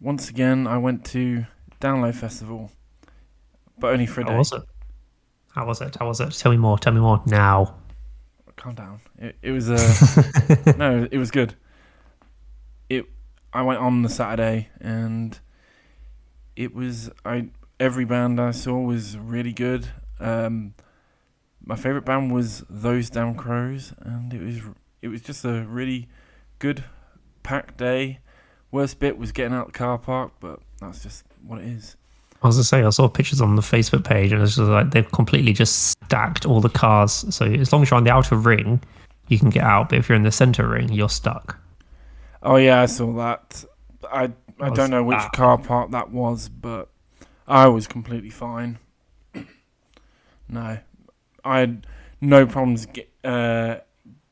once again, I went to Download Festival, but only for a day. How was it? How was it? How was it? Tell me more. Tell me more now. Calm down. It, it was uh, no, it was good. It. I went on the Saturday and it was I. Every band I saw was really good. Um, my favorite band was Those Damn Crows, and it was it was just a really good packed day. Worst bit was getting out of the car park, but that's just what it is. I was gonna say I saw pictures on the Facebook page, and it's just like they've completely just stacked all the cars. So as long as you're on the outer ring, you can get out. But if you're in the center ring, you're stuck. Oh yeah, I saw that. I I don't know which that- car park that was, but I was completely fine. no, I had no problems get, uh,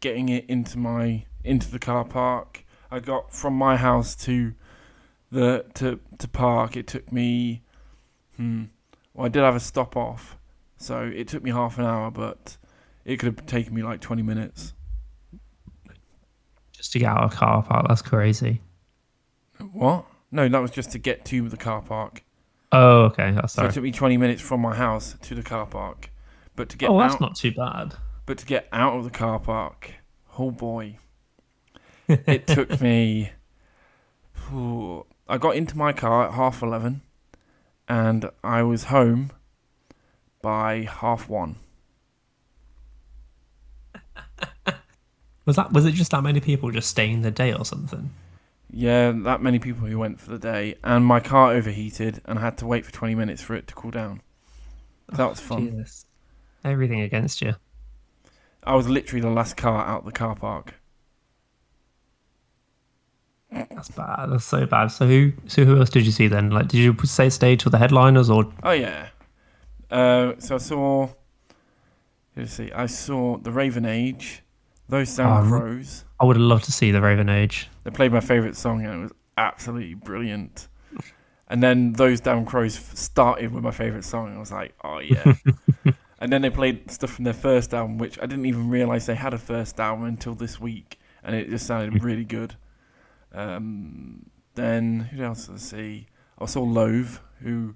getting it into my into the car park. I got from my house to the to to park. It took me. Hmm. Well, I did have a stop off, so it took me half an hour, but it could have taken me like twenty minutes. Just to get out of a car park, that's crazy. What? No, that was just to get to the car park. Oh, okay. That's So sorry. it took me 20 minutes from my house to the car park. But to get Oh, that's out, not too bad. but to get out of the car park, oh boy, it took me. Ooh, I got into my car at half eleven, and I was home by half one. Was that? Was it just that many people just staying the day or something? Yeah, that many people who went for the day, and my car overheated, and I had to wait for 20 minutes for it to cool down. That was oh, fun. Jesus. Everything against you. I was literally the last car out the car park. That's bad. That's so bad. So who? So who else did you see then? Like, did you say stage till the headliners or? Oh yeah. Uh, so I saw. Let's see. I saw the Raven Age, those Sound Um, Crows. I would have loved to see the Raven Age. They played my favorite song and it was absolutely brilliant. And then those damn crows started with my favorite song. And I was like, oh yeah. and then they played stuff from their first album, which I didn't even realize they had a first album until this week, and it just sounded really good. Um, then who else did I see? I saw Loathe, who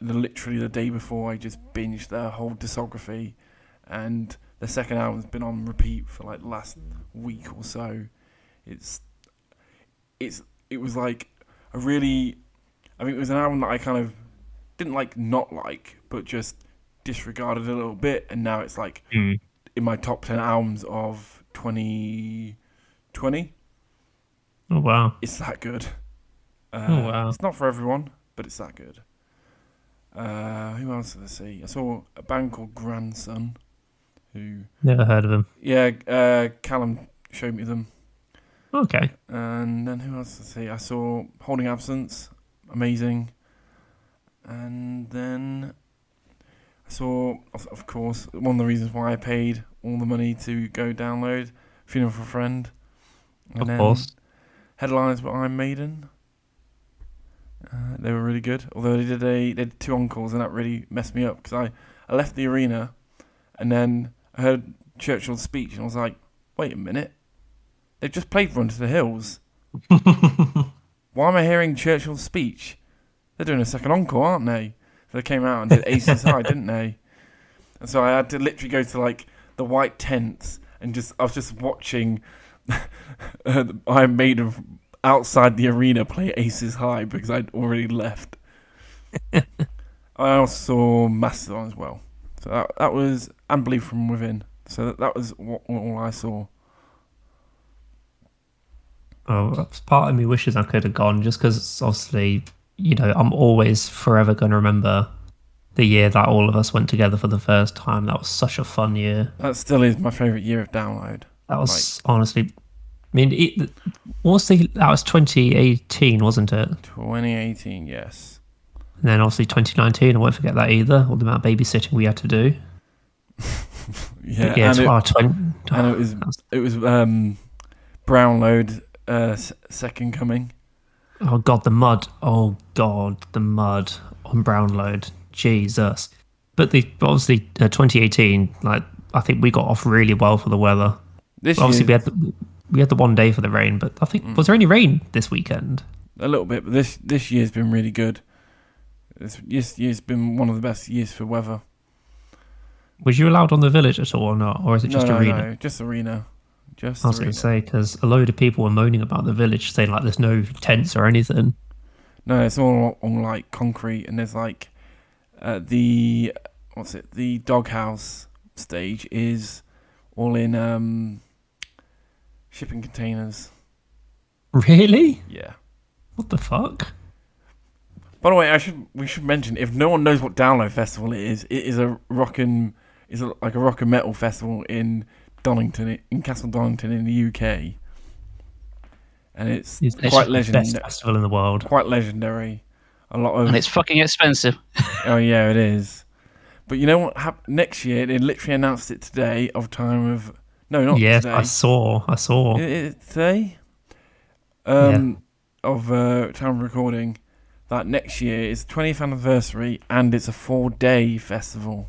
literally the day before I just binged their whole discography, and the second album's been on repeat for like the last week or so. It's it's it was like a really I mean it was an album that I kind of didn't like not like, but just disregarded a little bit and now it's like in my top ten albums of twenty twenty. Oh wow. It's that good. Uh, Oh, wow. It's not for everyone, but it's that good. Uh, who else did I see? I saw a band called Grandson, who Never heard of him. yeah, uh, Callum showed me them. Okay. And then who else did I see? I saw Holding Absence, amazing. And then I saw, of, of course, one of the reasons why I paid all the money to go download Funeral for a Friend. And Of course. Headlines were Iron Maiden. Uh, they were really good. Although they did a they did two encores and that really messed me up because I, I left the arena, and then I heard Churchill's speech and I was like, wait a minute, they've just played Run to the Hills. Why am I hearing Churchill's speech? They're doing a second encore, aren't they? So they came out and did Aces High, didn't they? And so I had to literally go to like the white tents and just I was just watching uh, made Maiden outside the arena play Aces High because I'd already left. I also saw Mastodon as well. So that that was and Bleed From Within. So that, that was what, all I saw. Oh, part of me wishes I could have gone just because obviously, you know, I'm always forever going to remember the year that all of us went together for the first time. That was such a fun year. That still is my favorite year of download. That was honestly, I mean, it, what's the, that was 2018, wasn't it? 2018, yes. And then obviously 2019, I won't forget that either, all the amount of babysitting we had to do. Yeah, But yeah, and, it, tw- 20, and it was was- it was um, Brownload uh, s- second coming. oh god, the mud. Oh god, the mud on Brownload. Jesus. But the obviously uh, 2018, like I think we got off really well for the weather. This Obviously, we had the, we had the one day for the rain, but I think was there any rain this weekend? a little bit, but this this year's been really good. This, this year's been one of the best years for weather. Was you allowed on the village at all or not, or is it just no, no, arena? no, just arena. Just I was going to say because a load of people were moaning about the village, saying like there's no tents or anything. No, it's all on like concrete, and there's like uh, the what's it? The Dogtooth stage is all in um, shipping containers. Really? Yeah. What the fuck? By the way, I should we should mention if no one knows what Download Festival is, it is a rock and is a, like a rock and metal festival in Donington, in Castle Donington in the UK, and it's It's quite the best legendary. festival in the world. Quite legendary. A lot of and it's fucking expensive. Oh yeah, it is. But you know what? Hap- next year they literally announced it today. Of time of no, not yes, today. I saw. I saw. Today. Um, of uh, time recording, that next year is 20th anniversary and it's a four-day festival.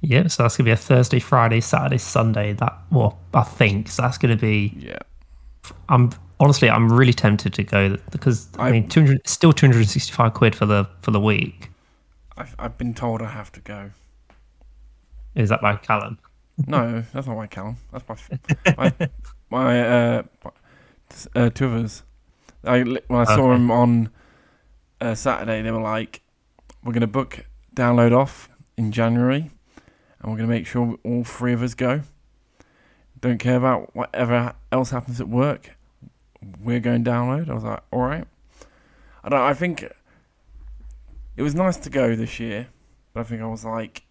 Yeah, so that's gonna be a Thursday, Friday, Saturday, Sunday. That well, I think so. That's gonna be. Yeah, I'm honestly, I'm really tempted to go because I, I- mean, 200 still 265 quid for the for the week. I've I've been told I have to go. Is that by Callum? No, that's not my Callum. That's my my, my uh, uh two of us. I when I saw Okay. them on uh, Saturday, they were like, "We're gonna book download off in January, and we're gonna make sure all three of us go. Don't care about whatever else happens at work. We're going download." I was like, "All right." I don't. I think it was nice to go this year, but I think I was like,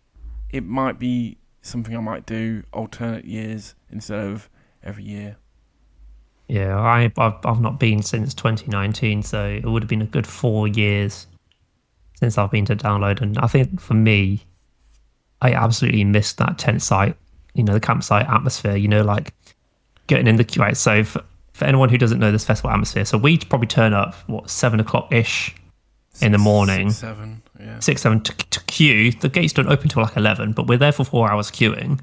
it might be something I might do alternate years instead of every year. Yeah, I I've, I've not been since 2019, so it would have been a good four years since I've been to download. And I think for me, I absolutely missed that tent site, you know, the campsite atmosphere. You know, like getting in the queue. Right, so for, for anyone who doesn't know this festival atmosphere, so we'd probably turn up what seven o'clock ish in the morning. six, seven, yeah. six, seven to, to queue. The gates don't open till like eleven, but we're there for four hours queuing.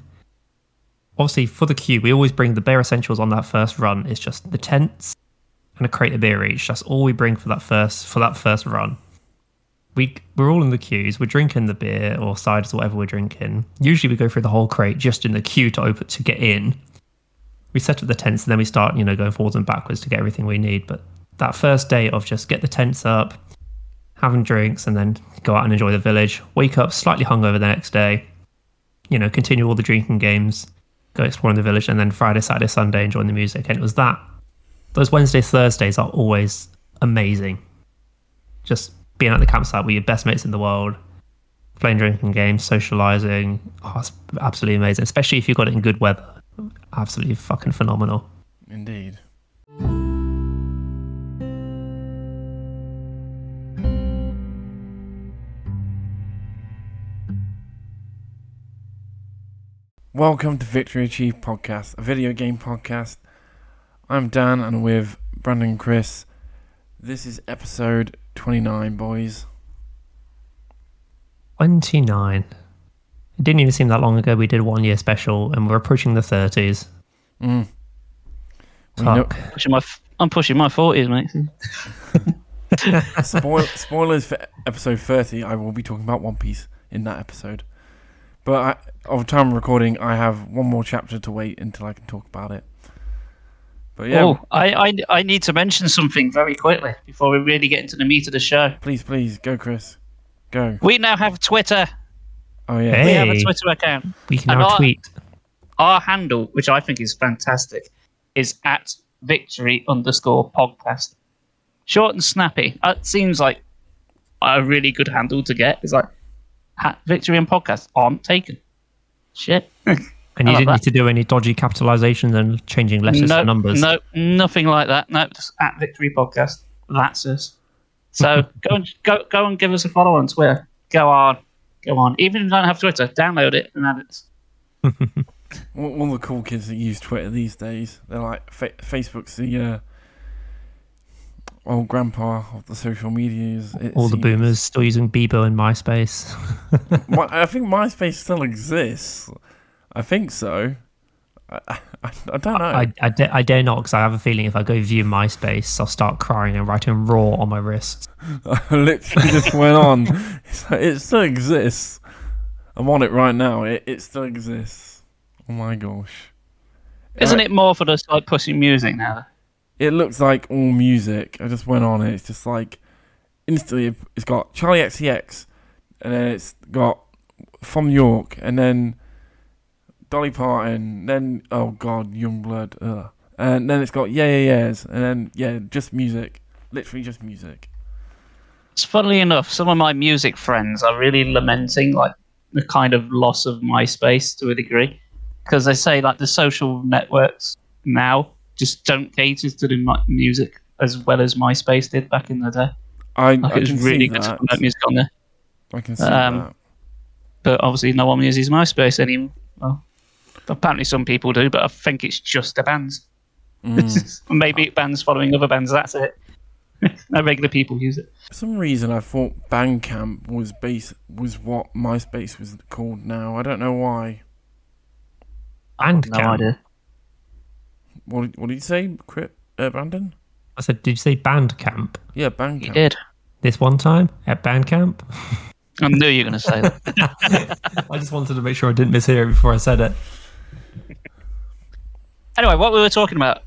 Obviously, for the queue, we always bring the bare essentials on that first run. It's just the tents and a crate of beer each. That's all we bring for that first for that first run. We we're all in the queues. We're drinking the beer or ciders, or whatever we're drinking. Usually, we go through the whole crate just in the queue to open to get in. We set up the tents and then we start, you know, going forwards and backwards to get everything we need. But that first day of just get the tents up, having drinks, and then go out and enjoy the village. Wake up slightly hungover the next day. You know, continue all the drinking games, go exploring the village, and then Friday, Saturday, Sunday enjoying the music. And it was that. Those Wednesday, Thursdays are always amazing. Just being at the campsite with your best mates in the world, playing drinking games, socializing. Oh, absolutely amazing. Especially if you've got it in good weather. Absolutely fucking phenomenal. Indeed. Welcome to Victory Achieved Podcast, a video game podcast. I'm Dan and with Brandon and Chris. This is episode 29, boys. 29. It didn't even seem that long ago. We did a one year special and we're approaching the 30s. Mm. We know- Fuck. Pushing my, f- I'm pushing my forties, mate. Spoil- spoilers for episode 30. I will be talking about One Piece in that episode. But I, of time recording, I have one more chapter to wait until I can talk about it. But yeah, Oh, I, I, I need to mention something very quickly before we really get into the meat of the show. please, please, go, Chris. Go. We now have Twitter. Oh, yeah. Hey. We have a Twitter account. We can And now I- tweet. Our handle, which I think is fantastic, is at victory underscore podcast. Short and snappy. It seems like a really good handle to get. It's like at victory and podcast aren't taken. Shit. And you didn't that. need to do any dodgy capitalizations and changing letters no, to numbers. no, nothing like that. No, just at victory podcast. That's us. So go and go go and give us a follow on Twitter. Go on, go on. Even if you don't have Twitter, download it and add it. All, all the cool kids that use Twitter these days, they're like, fa- Facebook's the uh, old grandpa of the social medias. it All the boomers still using Bebo and MySpace. My, I think MySpace still exists. I think so. I, I, I don't know. I, I, da- I dare not because I have a feeling if I go view MySpace, I'll start crying and writing raw on my wrists. I literally just went on. It's it still exists. I'm on it right now. It, it still exists. Oh my gosh. Isn't Uh, it more for just like pushing music now? It looks like all music. I just went on it. It's just like instantly. It's got Charli XCX, and then it's got from York, and then Dolly Parton. Then oh god, Yungblud. Ugh. And then it's got yeah yeah yeahs, and then yeah, just music. Literally just music. It's funnily enough, some of my music friends are really lamenting like the kind of loss of MySpace to a degree, because they say like the social networks now just don't cater to the music as well as MySpace did back in the day. I, Like I it's can really see good to that. music on there, I can see Um, that. but obviously no one uses MySpace anymore. Well, apparently some people do, but I think it's just the bands. Mm. Maybe bands following other bands. That's it. no regular people use it. For some reason, I thought Bandcamp was base was what MySpace was called now. I don't know why. And No idea. What did- what did you say, Crit, uh, Brandon? I said, did you say band camp? Yeah, band. You did. this one time at band camp? I knew you were going to say that. I just wanted to make sure I didn't mishear it before I said it. Anyway, what we were talking about.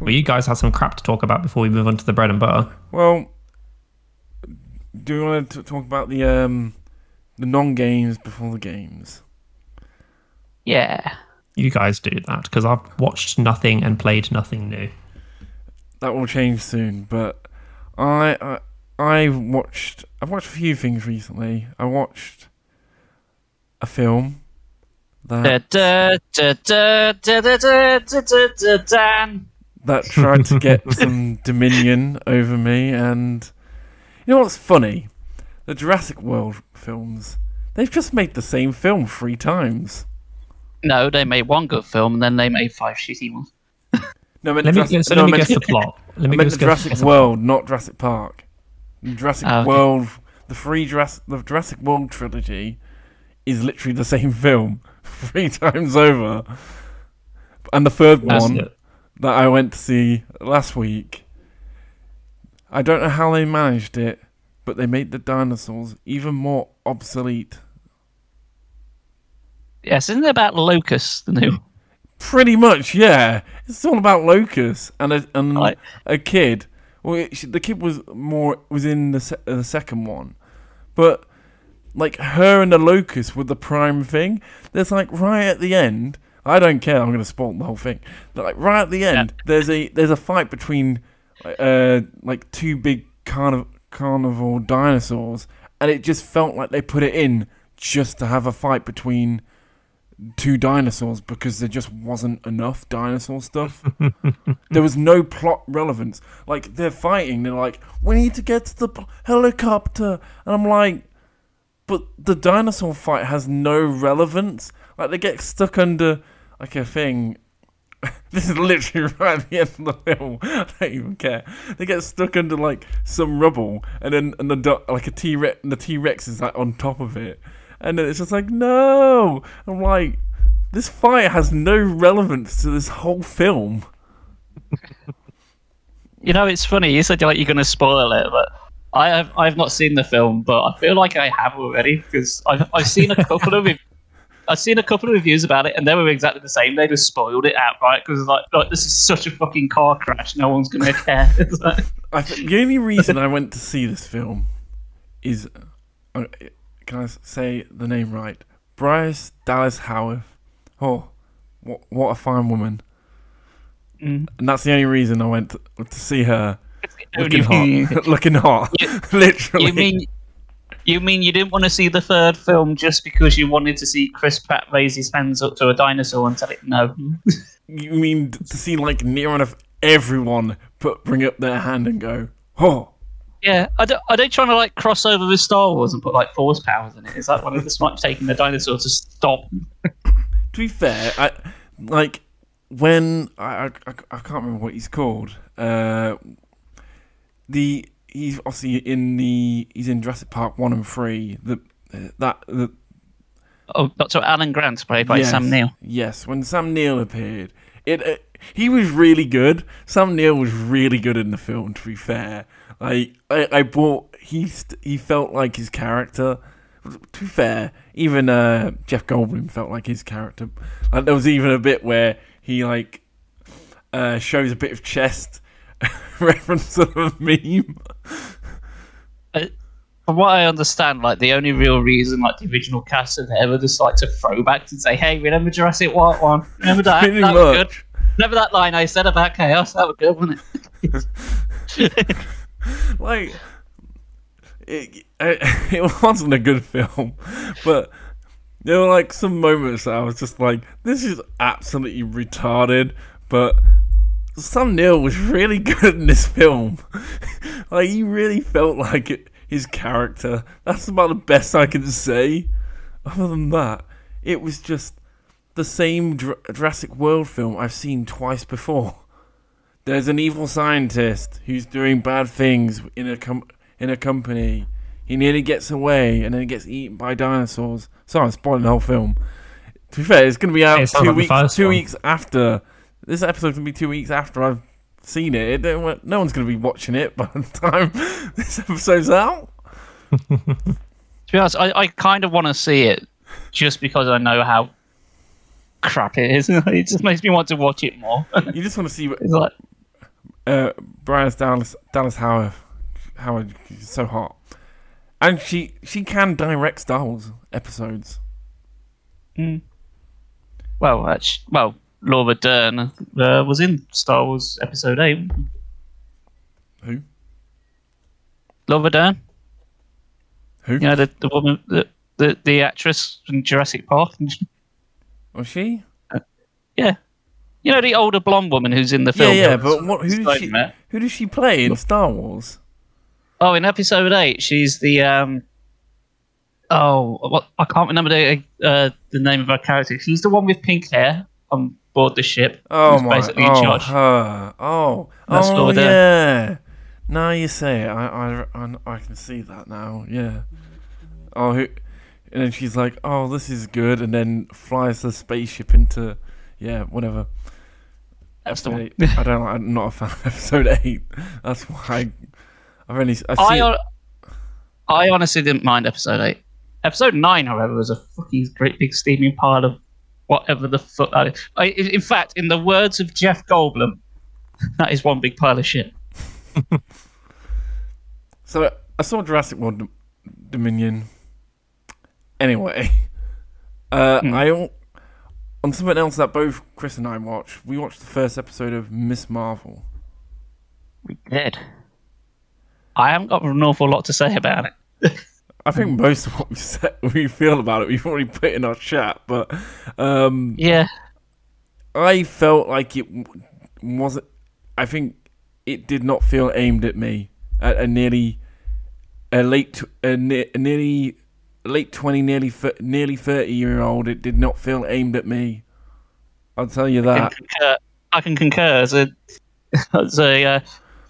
Well, you guys had some crap to talk about before we move on to the bread and butter. Well, do you want to talk about the um the non games before the games? Yeah you guys do that because I've watched nothing and played nothing new. That will change soon, but I, I I watched I've watched a few things recently. I watched a film that that tried to get some dominion over me, and you know what's funny? The Jurassic World films. They've just made the same film three times. No, they made one good film and then they made five shitty ones. No, I meant Let me, Jurassic, so no, let me meant, guess the plot. Let I me meant guess, Jurassic guess World, not Jurassic Park. The Jurassic Ah, okay. World, the three Jurassic, the Jurassic World trilogy is literally the same film three times over. And the third That's one it. that I went to see last week. I don't know how they managed it, but they made the dinosaurs even more obsolete. Yes, isn't it about locusts, the new Pretty much, yeah. It's all about Locust and a and a kid. Well, it, the kid was more was in the se- the second one, but like her and the Locust were the prime thing. There's like right at the end. I don't care. I'm going to spoil the whole thing. But like right at the end, there's a there's a fight between uh like two big carniv- carnivore dinosaurs, and it just felt like they put it in just to have a fight between two dinosaurs because there just wasn't enough dinosaur stuff. there was no plot relevance. Like they're fighting, they're like, "We need to get to the helicopter," and I'm like, "But the dinosaur fight has no relevance." Like they get stuck under like a thing. this is literally right at the end of the film. I don't even care. They get stuck under like some rubble, and then and the like a T Rex, the T Rex is like on top of it, and then it's just like no. I'm like, this fight has no relevance to this whole film. You know, it's funny. You said like you're going to spoil it, but I have I've not seen the film, but I feel like I have already because I've I've seen a couple of I've seen a couple of reviews about it, and they were exactly the same. They just spoiled it outright because like, like this is such a fucking car crash. No one's going to care. Like- th- the only reason I went to see this film is, uh, can I say the name right? Bryce Dallas Howard. Oh, what what a fine woman! Mm. And that's the only reason I went to, to see her. Looking hot, looking hot, You- literally. You mean you mean you didn't want to see the third film just because you wanted to see Chris Pratt raise his hands up to a dinosaur and tell it no? You mean to see like near enough everyone put bring up their hand and go, oh. Yeah, are they, are they trying to like cross over with Star Wars and put like force powers in it? Is that one of the smart taking the dinosaur to stop? To be fair, I like when I I, I can't remember what he's called. Uh, the he's obviously in the he's in Jurassic Park one and three. The that the Oh, Dr. Alan Grant, played by Yes. Sam Neill. Yes, when Sam Neill appeared, it, it he was really good. Sam Neill was really good in the film. To be fair, like I, I bought he st- he felt like his character. To be fair, even uh, Jeff Goldblum felt like his character. Like there was even a bit where he like uh, shows a bit of chest reference to a meme. From what I understand, like the only real reason like the original cast are ever just like to throw back and say, "Hey, remember Jurassic World one? Remember that? Pretty that was good. Remember that line I said about chaos? That was good, wasn't it?" like it, it, it wasn't a good film, but there were like some moments that I was just like, this is absolutely retarded, but Sam Neill was really good in this film. like he really felt like it, his character. That's about the best I can say. Other than that, it was just the same Jur- Jurassic World film I've seen twice before. There's an evil scientist who's doing bad things in a com- in a company. He nearly gets away and then he gets eaten by dinosaurs. Sorry, I'm spoiling the whole film. To be fair, it's going to be out It two like weeks. Two one. weeks after this episode's going to be two weeks after I've seen it. it no one's going to be watching it by the time this episode's out. To be honest, I, I kind of want to see it just because I know how crap it is. it just makes me want to watch it more. You just want to see it's like, uh, Brian's Dallas Dallas Howard. Howard is so hot, and she she can direct Star Wars episodes. mm. well, that's, well, Laura Dern uh, was in Star Wars Episode Eight. Who? Laura Dern, Who? you know the the woman, the the, the actress from Jurassic Park. Was she? yeah, you know the older blonde woman who's in the film. yeah, yeah, but what, who does she who does she play in Star Wars? Oh, in episode eight, she's the um. Oh, what I can't remember the uh, the name of her character. She's the one with pink hair on board the ship. Oh my! basically in Oh, charge. her. Oh, That's oh yeah. Now you say it, I, I, I, I can see that now. Yeah. Oh, who, and then she's like, "Oh, this is good," and then flies the spaceship into, yeah, whatever. That's the one. Episode eight. I don't. I'm not a fan of episode eight. That's why I, I've only. I've I hon- I honestly didn't mind episode eight. Episode nine, however, was a fucking great big steaming pile of whatever the fuck. that is. I, in in fact, in the words of Jeff Goldblum, that is one big pile of shit. So I saw Jurassic World Dominion. Anyway, uh, Hmm. I on something else that both Chris and I watched. We watched the first episode of Ms. Marvel. We did. I haven't got an awful lot to say about it. I think most of what we said, we feel about it, we've already put in our chat. But um, Yeah, I felt like it wasn't. I think it did not feel aimed at me. At a nearly a late, a, ne- a nearly late twenty, nearly nearly thirty year old. It did not feel aimed at me. I'll tell you I that. can concur. I can concur as a as a uh,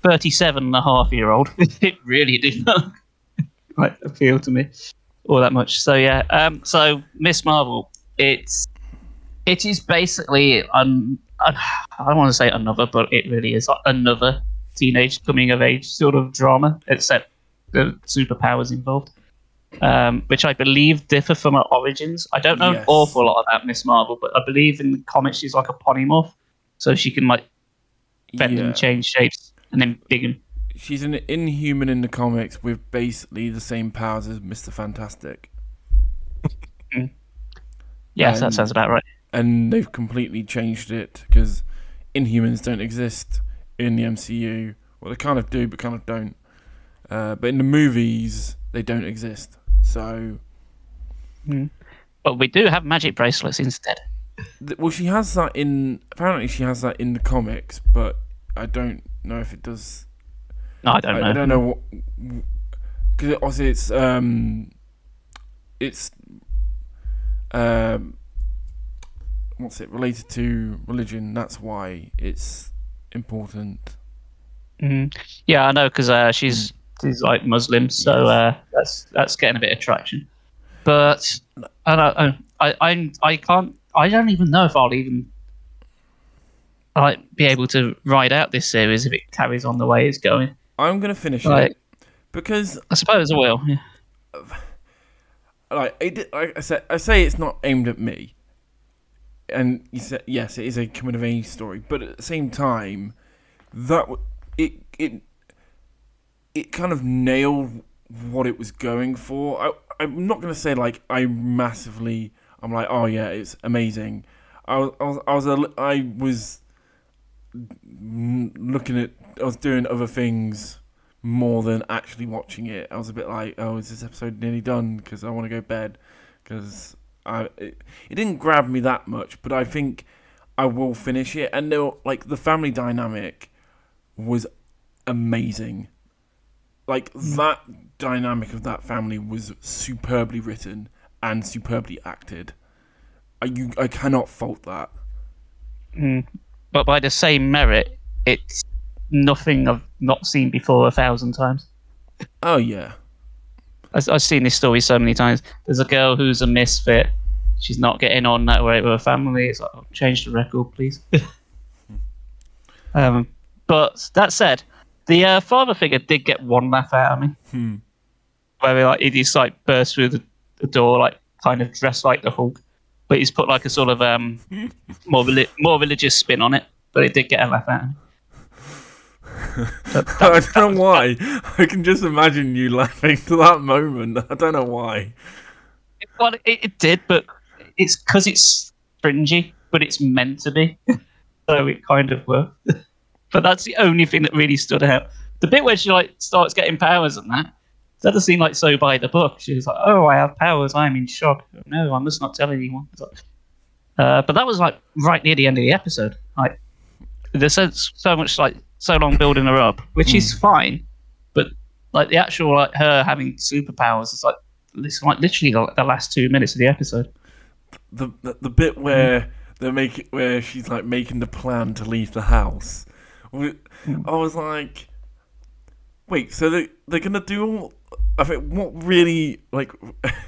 37 and a half year old. it really did not quite appeal to me all that much. So yeah, um, so Ms. Marvel, it's it is basically un, un, I don't want to say another, but it really is another teenage coming of age sort of drama, except the superpowers involved. Um, which I believe differ from her origins. I don't know Yes. an awful lot about Ms. Marvel, but I believe in the comics she's like a polymorph, so she can like bend Yeah. and change shapes and then big and She's an inhuman in the comics with basically the same powers as Mister Fantastic, yes, Um, that sounds about right. and they've completely changed it because Inhumans don't exist in the MCU. Well, they kind of do, but kind of don't. Uh, but in the movies, they don't exist. So, But we do have magic bracelets instead. well, she has that in. Apparently, she has that in the comics, but I don't know if it does. No, I don't I, know. I don't know what. Because obviously, it's um, it's um, what's it related to religion? That's why it's important. Mhm. Yeah, I know because uh, she's she's like Muslim, so uh, that's that's getting a bit of traction. But I don't, I, I I can't. I don't even know if I'll even like be able to ride out this series if it carries on the way it's going. I'm gonna finish Like- it because I suppose I will. Yeah. like it, like I said, I say it's not aimed at me, and you said yes, it is a coming of age story, but at the same time, that w- it it it kind of nailed what it was going for. I, I'm not gonna say like I massively. I'm like, oh yeah, it's amazing. I was I was I was, a I was looking at I was doing other things more than actually watching it. I was a bit like, oh, is this episode nearly done? Because I want to go bed. Because I it, it didn't grab me that much, but I think I will finish it. And there, like the family dynamic was amazing. Like that dynamic of that family was superbly written and superbly acted. I you I cannot fault that. But by the same merit, it's nothing I've not seen before a thousand times. Oh yeah. I've, I've seen this story so many times. There's a girl who's a misfit. She's not getting on that way with her family. It's like, oh, change the record, please. um, but that said, the uh, father figure did get one laugh out of me. Hmm. Where he, like he just like burst through the, the door, like kind of dressed like the Hulk, but he's put like a sort of um more reli- more religious spin on it. But it did get a laugh out. of me. I don't know why. I can just imagine you laughing to that moment. I don't know why. Well, it, it did, but it's because it's fringy, but it's meant to be. so it kind of worked. But that's the only thing that really stood out. The bit where she like starts getting powers and that, that does seem like so by the book. She's like, "Oh, I have powers. I'm in shock. No, I must not tell anyone." Uh, but that was like right near the end of the episode. Like, there's so, so much like so long building her up, which is fine. But like the actual like her having superpowers is like this like literally the, the last two minutes of the episode. The the, the bit where they make where she's like making the plan to leave the house. I was like, wait, so they they're gonna do all? I think what really like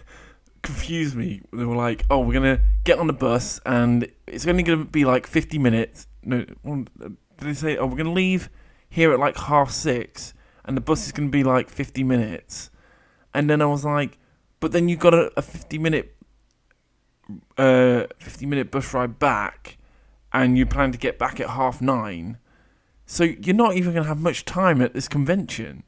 confused me. They were like, oh, we're gonna get on the bus and it's only gonna be like fifty minutes. No, did they say? Oh, we're gonna leave here at like half six, and the bus is gonna be like fifty minutes. And then I was like, but then you got a, a fifty minute uh, 50 minute bus ride back and you plan to get back at half nine. So you're not even going to have much time at this convention.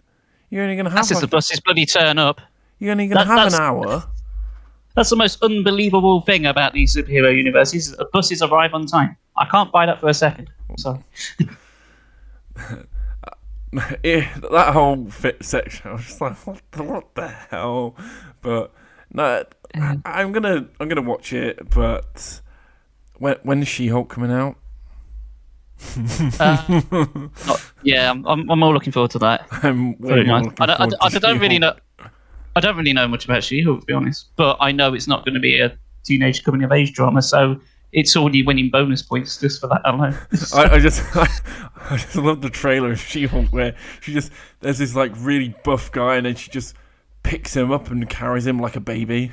You're only going to have That's just the buses bloody turn up. you're only going to that- have an hour. That's the most unbelievable thing about these superhero universes. The buses arrive on time. I can't buy that for a second. Sorry. That whole fit section, I was just like, what the, what the hell? But no, I'm gonna I'm gonna watch it. But when when is She Hulk coming out? Uh, yeah, I'm, I'm, I'm all looking forward to that. I'm way more looking I, don't, I, don't- I don't really know. I don't really know much about She-Hulk, to be honest. But I know it's not going to be a teenage coming of age drama, so it's already winning bonus points just for that alone. I, I just I, I just love the trailer of She-Hulk where she just there's this like really buff guy and then she just picks him up and carries him like a baby.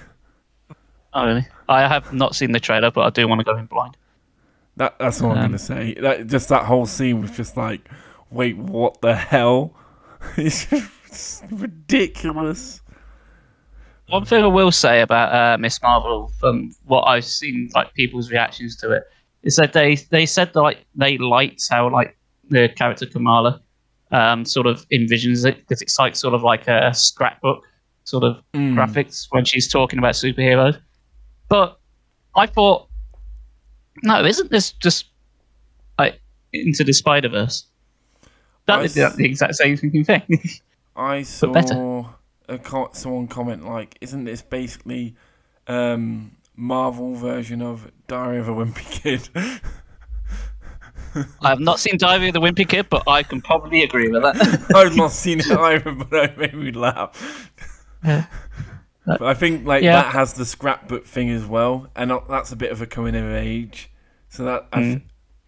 oh, really? I have not seen the trailer, but I do want to go in blind. That that's what I'm Um, gonna say. That just that whole scene was just like, wait, what the hell? It's just ridiculous. One thing I will say about uh, Ms. Marvel, from what I've seen, like people's reactions to it, is that they they said that like they liked how like the character Kamala um, sort of envisions it because it's like sort of like a scrapbook sort of Mm. graphics when she's talking about superheroes. But I thought, no, isn't this just like into the Spider Verse? That I is the, s- the exact same thinking thing. I saw better. a co- someone comment like, isn't this basically um, Marvel version of Diary of a Wimpy Kid? I have not seen Diary of the Wimpy Kid, but I can probably agree with that. I've not seen it either, but it made me laugh. But I think like Yeah. that has the scrapbook thing as well, and that's a bit of a coming of age. So that I hmm. th-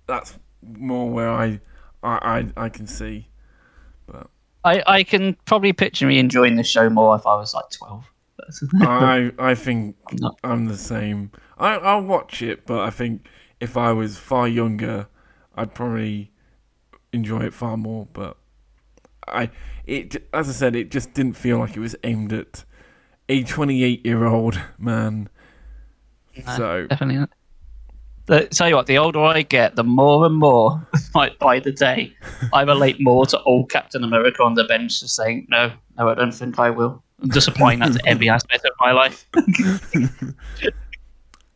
that's more where I, I I I can see. I, I can probably picture me enjoying the show more if I was like 12. I I think No. I'm the same. I I'll watch it, but I think if I was far younger, I'd probably enjoy it far more. But I it as I said, it just didn't feel like it was aimed at a 28 year old man. No, So definitely not. The, tell you what, the older I get, the more and more, like by the day, I relate more to old Captain America on the bench, just saying, no, no, I don't think I will. I'm just applying that to every aspect of my life.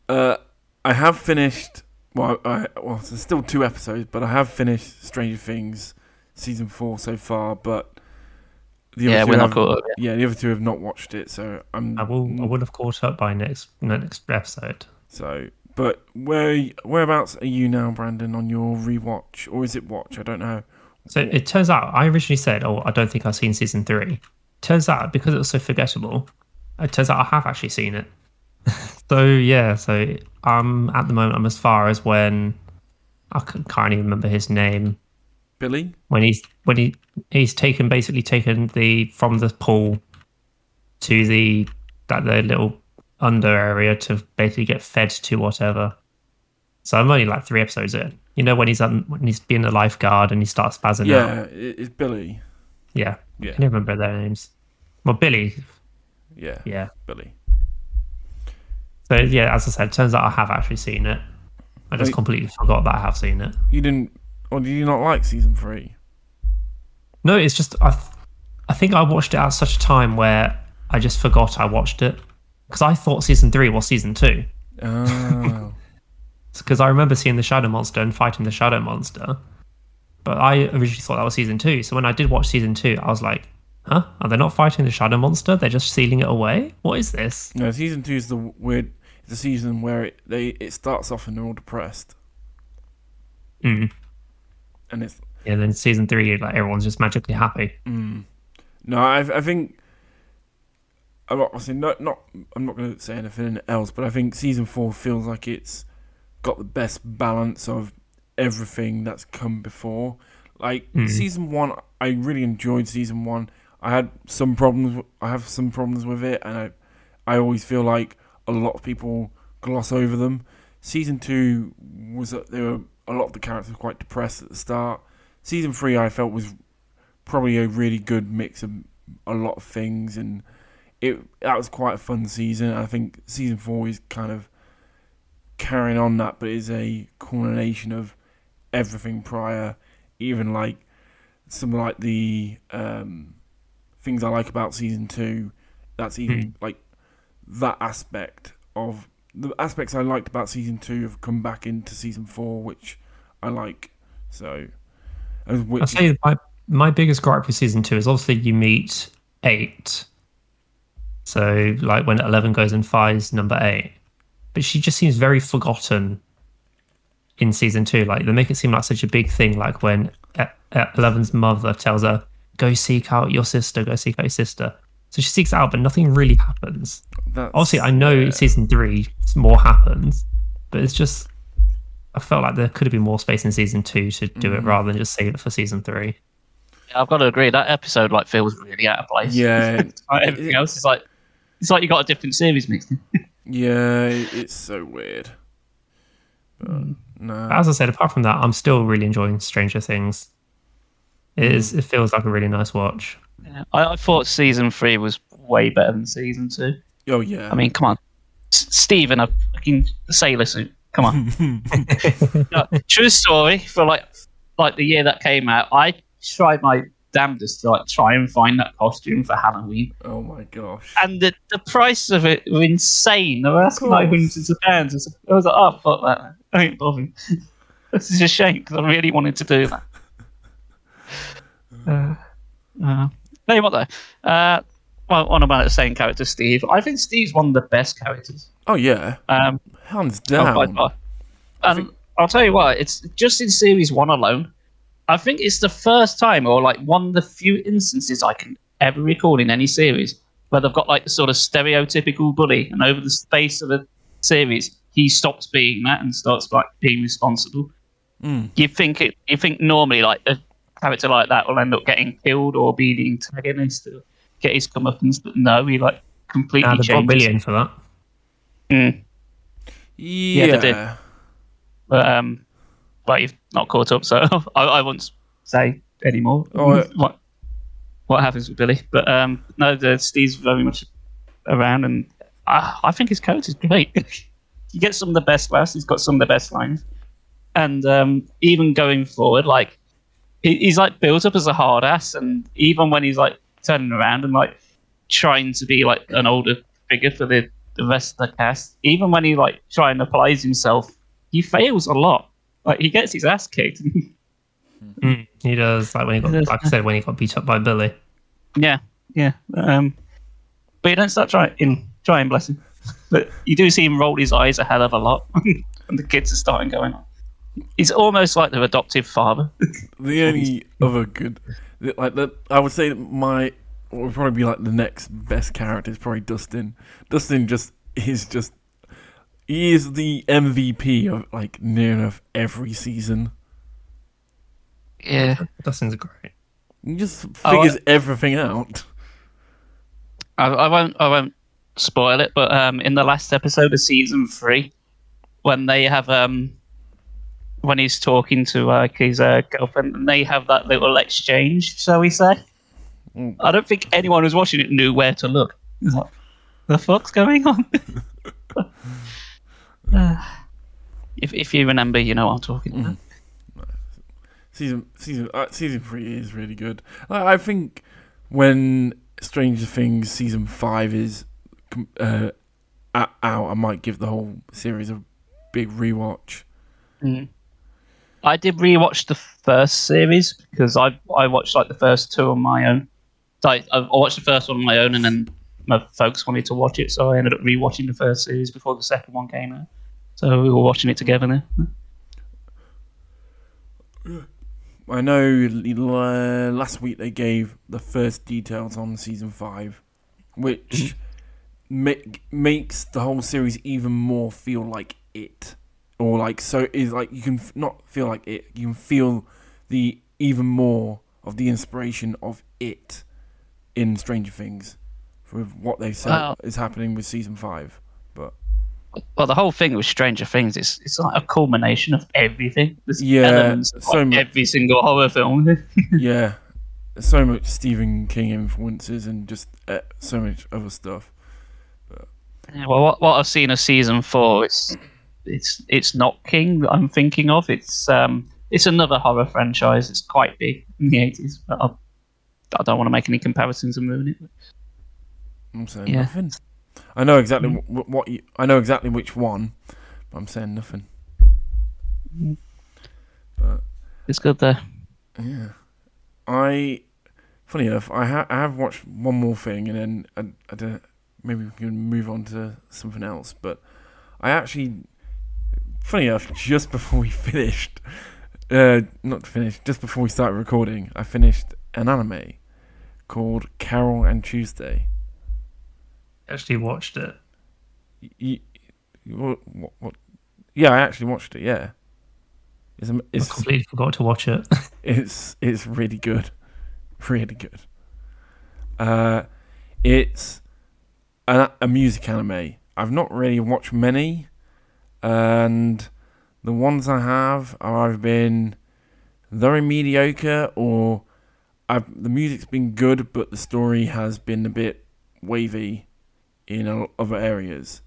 uh, I have finished. Well, I, well, there's still two episodes, but I have finished Stranger Things season four so far. But the yeah, other two we're not have- caught up yet. Yeah, the other two have not watched it, so I'm. I will. I would have caught up by next next episode. So, but where whereabouts are you now, Brandon, on your rewatch, or is it watch? I don't know. So it turns out I originally said, "Oh, I don't think I've seen season three. Turns out because it was so forgettable, it turns out I have actually seen it. so yeah, so I'm um, at the moment I'm as far as when I can't even remember his name Billy. when he's when he he's taken basically taken the from the pool to the that the little under area to basically get fed to whatever. So I'm only like three episodes in. You know when he's un, when he's being a lifeguard and he starts spazzing out. Yeah, it, it's Billy. Yeah. Yeah. I can't remember their names. Well, Billy. Yeah, Yeah. Billy. So yeah, as I said, turns out I have actually seen it. I just Wait. completely forgot that I have seen it. You didn't, or did you not like season three? No, it's just I. Th- I think I watched it at such a time where I just forgot I watched it because I thought season three was season two. Oh, Because I remember seeing the shadow monster and fighting the shadow monster, but I originally thought that was season two. So when I did watch season two, I was like, "Huh? Are they not fighting the shadow monster? They're just sealing it away? What is this?" no. Season two is the weird. It's the season where it they it starts off and they're all depressed, Mm. And it's Yeah. Then season three, like everyone's just magically happy. Mm. No, I, I think I'm not obviously not, not I'm not going to say anything else, but I think season four feels like it's got the best balance of everything that's come before. Like Mhm. season one, I really enjoyed season one. I had some problems. I have some problems with it, and I I always feel like a lot of people gloss over them. Season two was that there were a lot of the characters were quite depressed at the start. Season three, I felt was probably a really good mix of a lot of things, and it that was quite a fun season. I think season four is kind of carrying on that, but is a culmination of everything prior, even like some like the um, things I like about season two. That's even like that aspect of the aspects I liked about season two have come back into season four, which I like. So, as I'd say my my biggest gripe with season two is obviously you meet eight. So like when Eleven goes and finds number eight, but she just seems very forgotten in season two. Like they make it seem like such a big thing. Like when Eleven's mother tells her, "Go seek out your sister. Go seek out your sister." So she seeks it out, but nothing really happens. that's, Obviously, I know yeah. season three more happens, but it's just I felt like there could have been more space in season two to do it Mhm. rather than just save it for season three. Yeah, I've got to agree. That episode like feels really out of place. Yeah, Like, everything else is like it's like you got a different series mixed in. Yeah, it's so weird. But no, As I said, apart from that, I'm still really enjoying Stranger Things. It is. It feels like a really nice watch. Yeah. I, I thought season three was way better than season two. oh yeah. I mean, come on, S- Steve in a fucking sailor suit. Come on. No, true story. For like, like the year that came out, I tried my damnedest to like try and find that costume for Halloween, oh my gosh. and the the price of it were insane. They were asking like hundreds of pounds. I was like, oh fuck that, I ain't bothering. This is a shame because I really wanted to do that. Uh, uh, tell you what though, uh, well, on about the same character, Steve. I think Steve's one of the best characters. Oh yeah, Um, hands Oh, by down. far. And I'll tell you what, it's just in series one alone. I think it's the first time, or like one of the few instances I can ever recall in any series where they've got like the sort of stereotypical bully, and over the space of a series, he stops being that and starts like being responsible. Mm. You think it? You think normally like a character like that will end up getting killed or be the antagonist or get his comeuppance, but no, he like completely Now they brought changes. Billy in for that. Mm. Yeah, they did. But um, but you've not caught up, so I, I won't say anymore. Oh, what what happens with Billy? But um, no, the Steve's very much around, and I, I think his coat is great. he gets some of the best laughs. He's got some of the best lines, and um, even going forward, like he, he's like built up as a hard ass, and even when he's like turning around and like trying to be like an older figure for the, the rest of the cast, even when he like try and applies himself, he fails a lot. Like he gets his ass kicked. Mm, he does. Like when he got, like I said, when he got beat up by Billy. yeah, yeah. Um, but you don't start trying. Trying, bless him. But you do see him roll his eyes a hell of a lot, and the kids are starting going on. He's almost like their adoptive father. The only other good, like that, I would say that my would probably be like the next best character is probably Dustin. Dustin just is just he is the MVP of like near enough every season. yeah, Dustin's great. He just Oh, figures everything out. I, I won't. I won't spoil it. But um, in the last episode of season three, when they have um, when he's talking to like his uh, girlfriend, and they have that little exchange, shall we say? Mm. I don't think anyone who's watching it knew where to look. It's like, the fuck's going on? Uh, if if you remember, you know what I'm talking about. Season season uh, season three is really good. I, I think when Stranger Things season five is uh, out, I might give the whole series a big rewatch. Mm. I did rewatch the first series because I I watched like the first two on my own. So I, I watched the first one on my own, and then my folks wanted to watch it, so I ended up rewatching the first series before the second one came out. So we were watching it together now. I know uh, last week they gave the first details on season five, which make, makes the whole series even more feel like it, or like so is like you can f- not feel like it, you can feel the even more of the inspiration of it in Stranger Things, with what they said Wow. is happening with season five. But Well, the whole thing with Stranger Things is it's like a culmination of everything. There's Yeah, elements of so mu- every single horror film. yeah, so much Stephen King influences and just uh, so much other stuff. But, yeah, well, what, what I've seen of season four, it's it's it's not King that I'm thinking of. It's um it's another horror franchise. It's quite big in the eighties, but I, I don't want to make any comparisons and ruin it. I'm saying Yeah. nothing. I know exactly wh- what you, I know exactly which one, but I'm saying nothing. Mm. But It's good there. yeah, I funny enough, I, ha- I have watched one more thing, and then I, I don't. Maybe we can move on to something else. But I actually, funny enough, just before we finished, uh, not finished, just before we started recording, I finished an anime called Carol and Tuesday. Actually watched it. You, what, what, what? Yeah, I actually watched it. Yeah, it's am- I completely forgot to watch it. it's it's really good, really good. Uh, it's a, a music anime. I've not really watched many, and the ones I have are either been very mediocre or I've, the music's been good, but the story has been a bit wavy in other areas.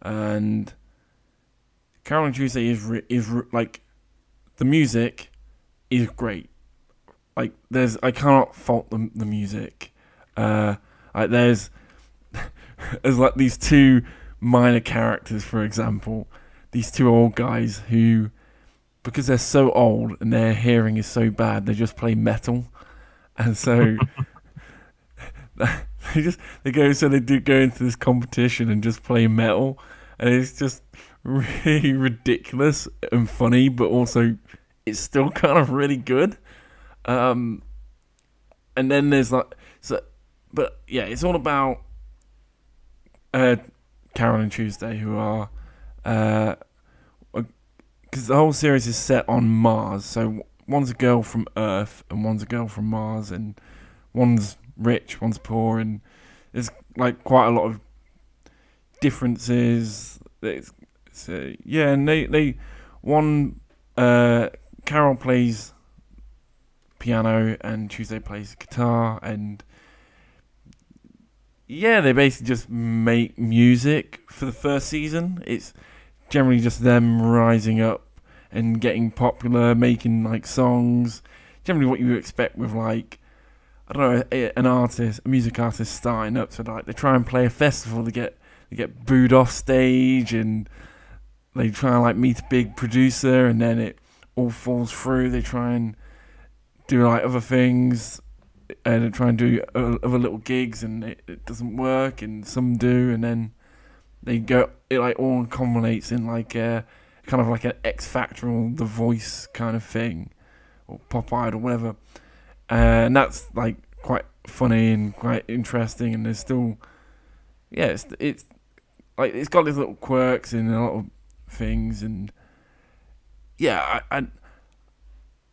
And Carol Tuesday is re- is re- like the music is great. Like there's I cannot fault the the music. Uh, like there's there's like these two minor characters, for example, these two old guys who, because they're so old and their hearing is so bad, they just play metal, and so they just they go so they do go into this competition and just play metal, and it's just really ridiculous and funny, but also it's still kind of really good. Um, and then there's like so, but yeah, it's all about uh, Carol and Tuesday, who are because the whole series is set on Mars. So one's a girl from Earth and one's a girl from Mars, and one's rich, one's poor, and there's like quite a lot of differences. It's, it's, uh, yeah, and they they one uh, Carol plays piano and Tuesday plays guitar and yeah, they basically just make music for the first season. It's generally just them rising up and getting popular, making like songs. Generally, what you expect with like I don't know an artist, a music artist starting up. So like they try and play a festival, they get they get booed off stage, and they try and like meet a big producer, and then it all falls through. They try and do like other things and try and do other little gigs and it, it doesn't work and some do and then they go it like all culminates in like a kind of like an X Factor or The Voice kind of thing or Pop Idol or whatever. And that's like quite funny and quite interesting and there's still yeah it's, it's like it's got these little quirks and a lot of things and yeah I, I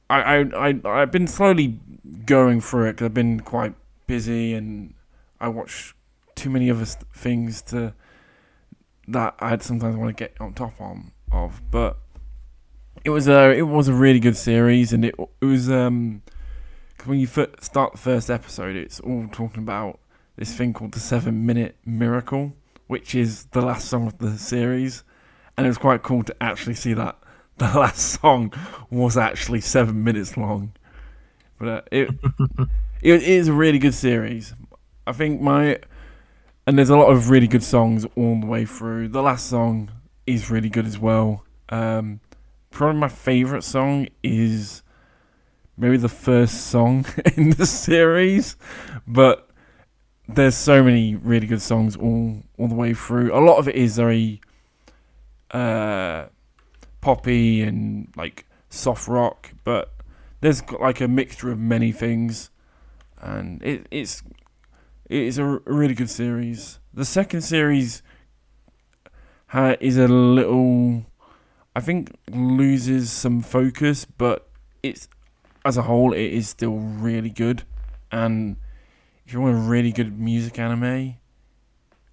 I, I, I, I've been slowly going through it because I've been quite busy and I watch too many other things to that I'd sometimes want to get on top on, of. But it was a it was a really good series and it it was um when you start the first episode, it's all talking about this thing called the Seven Minute Miracle, which is the last song of the series, and it was quite cool to actually see that the last song was actually seven minutes long. But uh, it, it is a really good series. I think my and there's a lot of really good songs all the way through. The last song is really good as well. Um, probably my favorite song is maybe the first song in the series, but there's so many really good songs all all the way through. A lot of it is very uh, poppy and like soft rock, but there's like a mixture of many things, and it, it's it is a really good series. The second series ha- is a little, I think, loses some focus, but it's as a whole it is still really good. And if you want a really good music anime,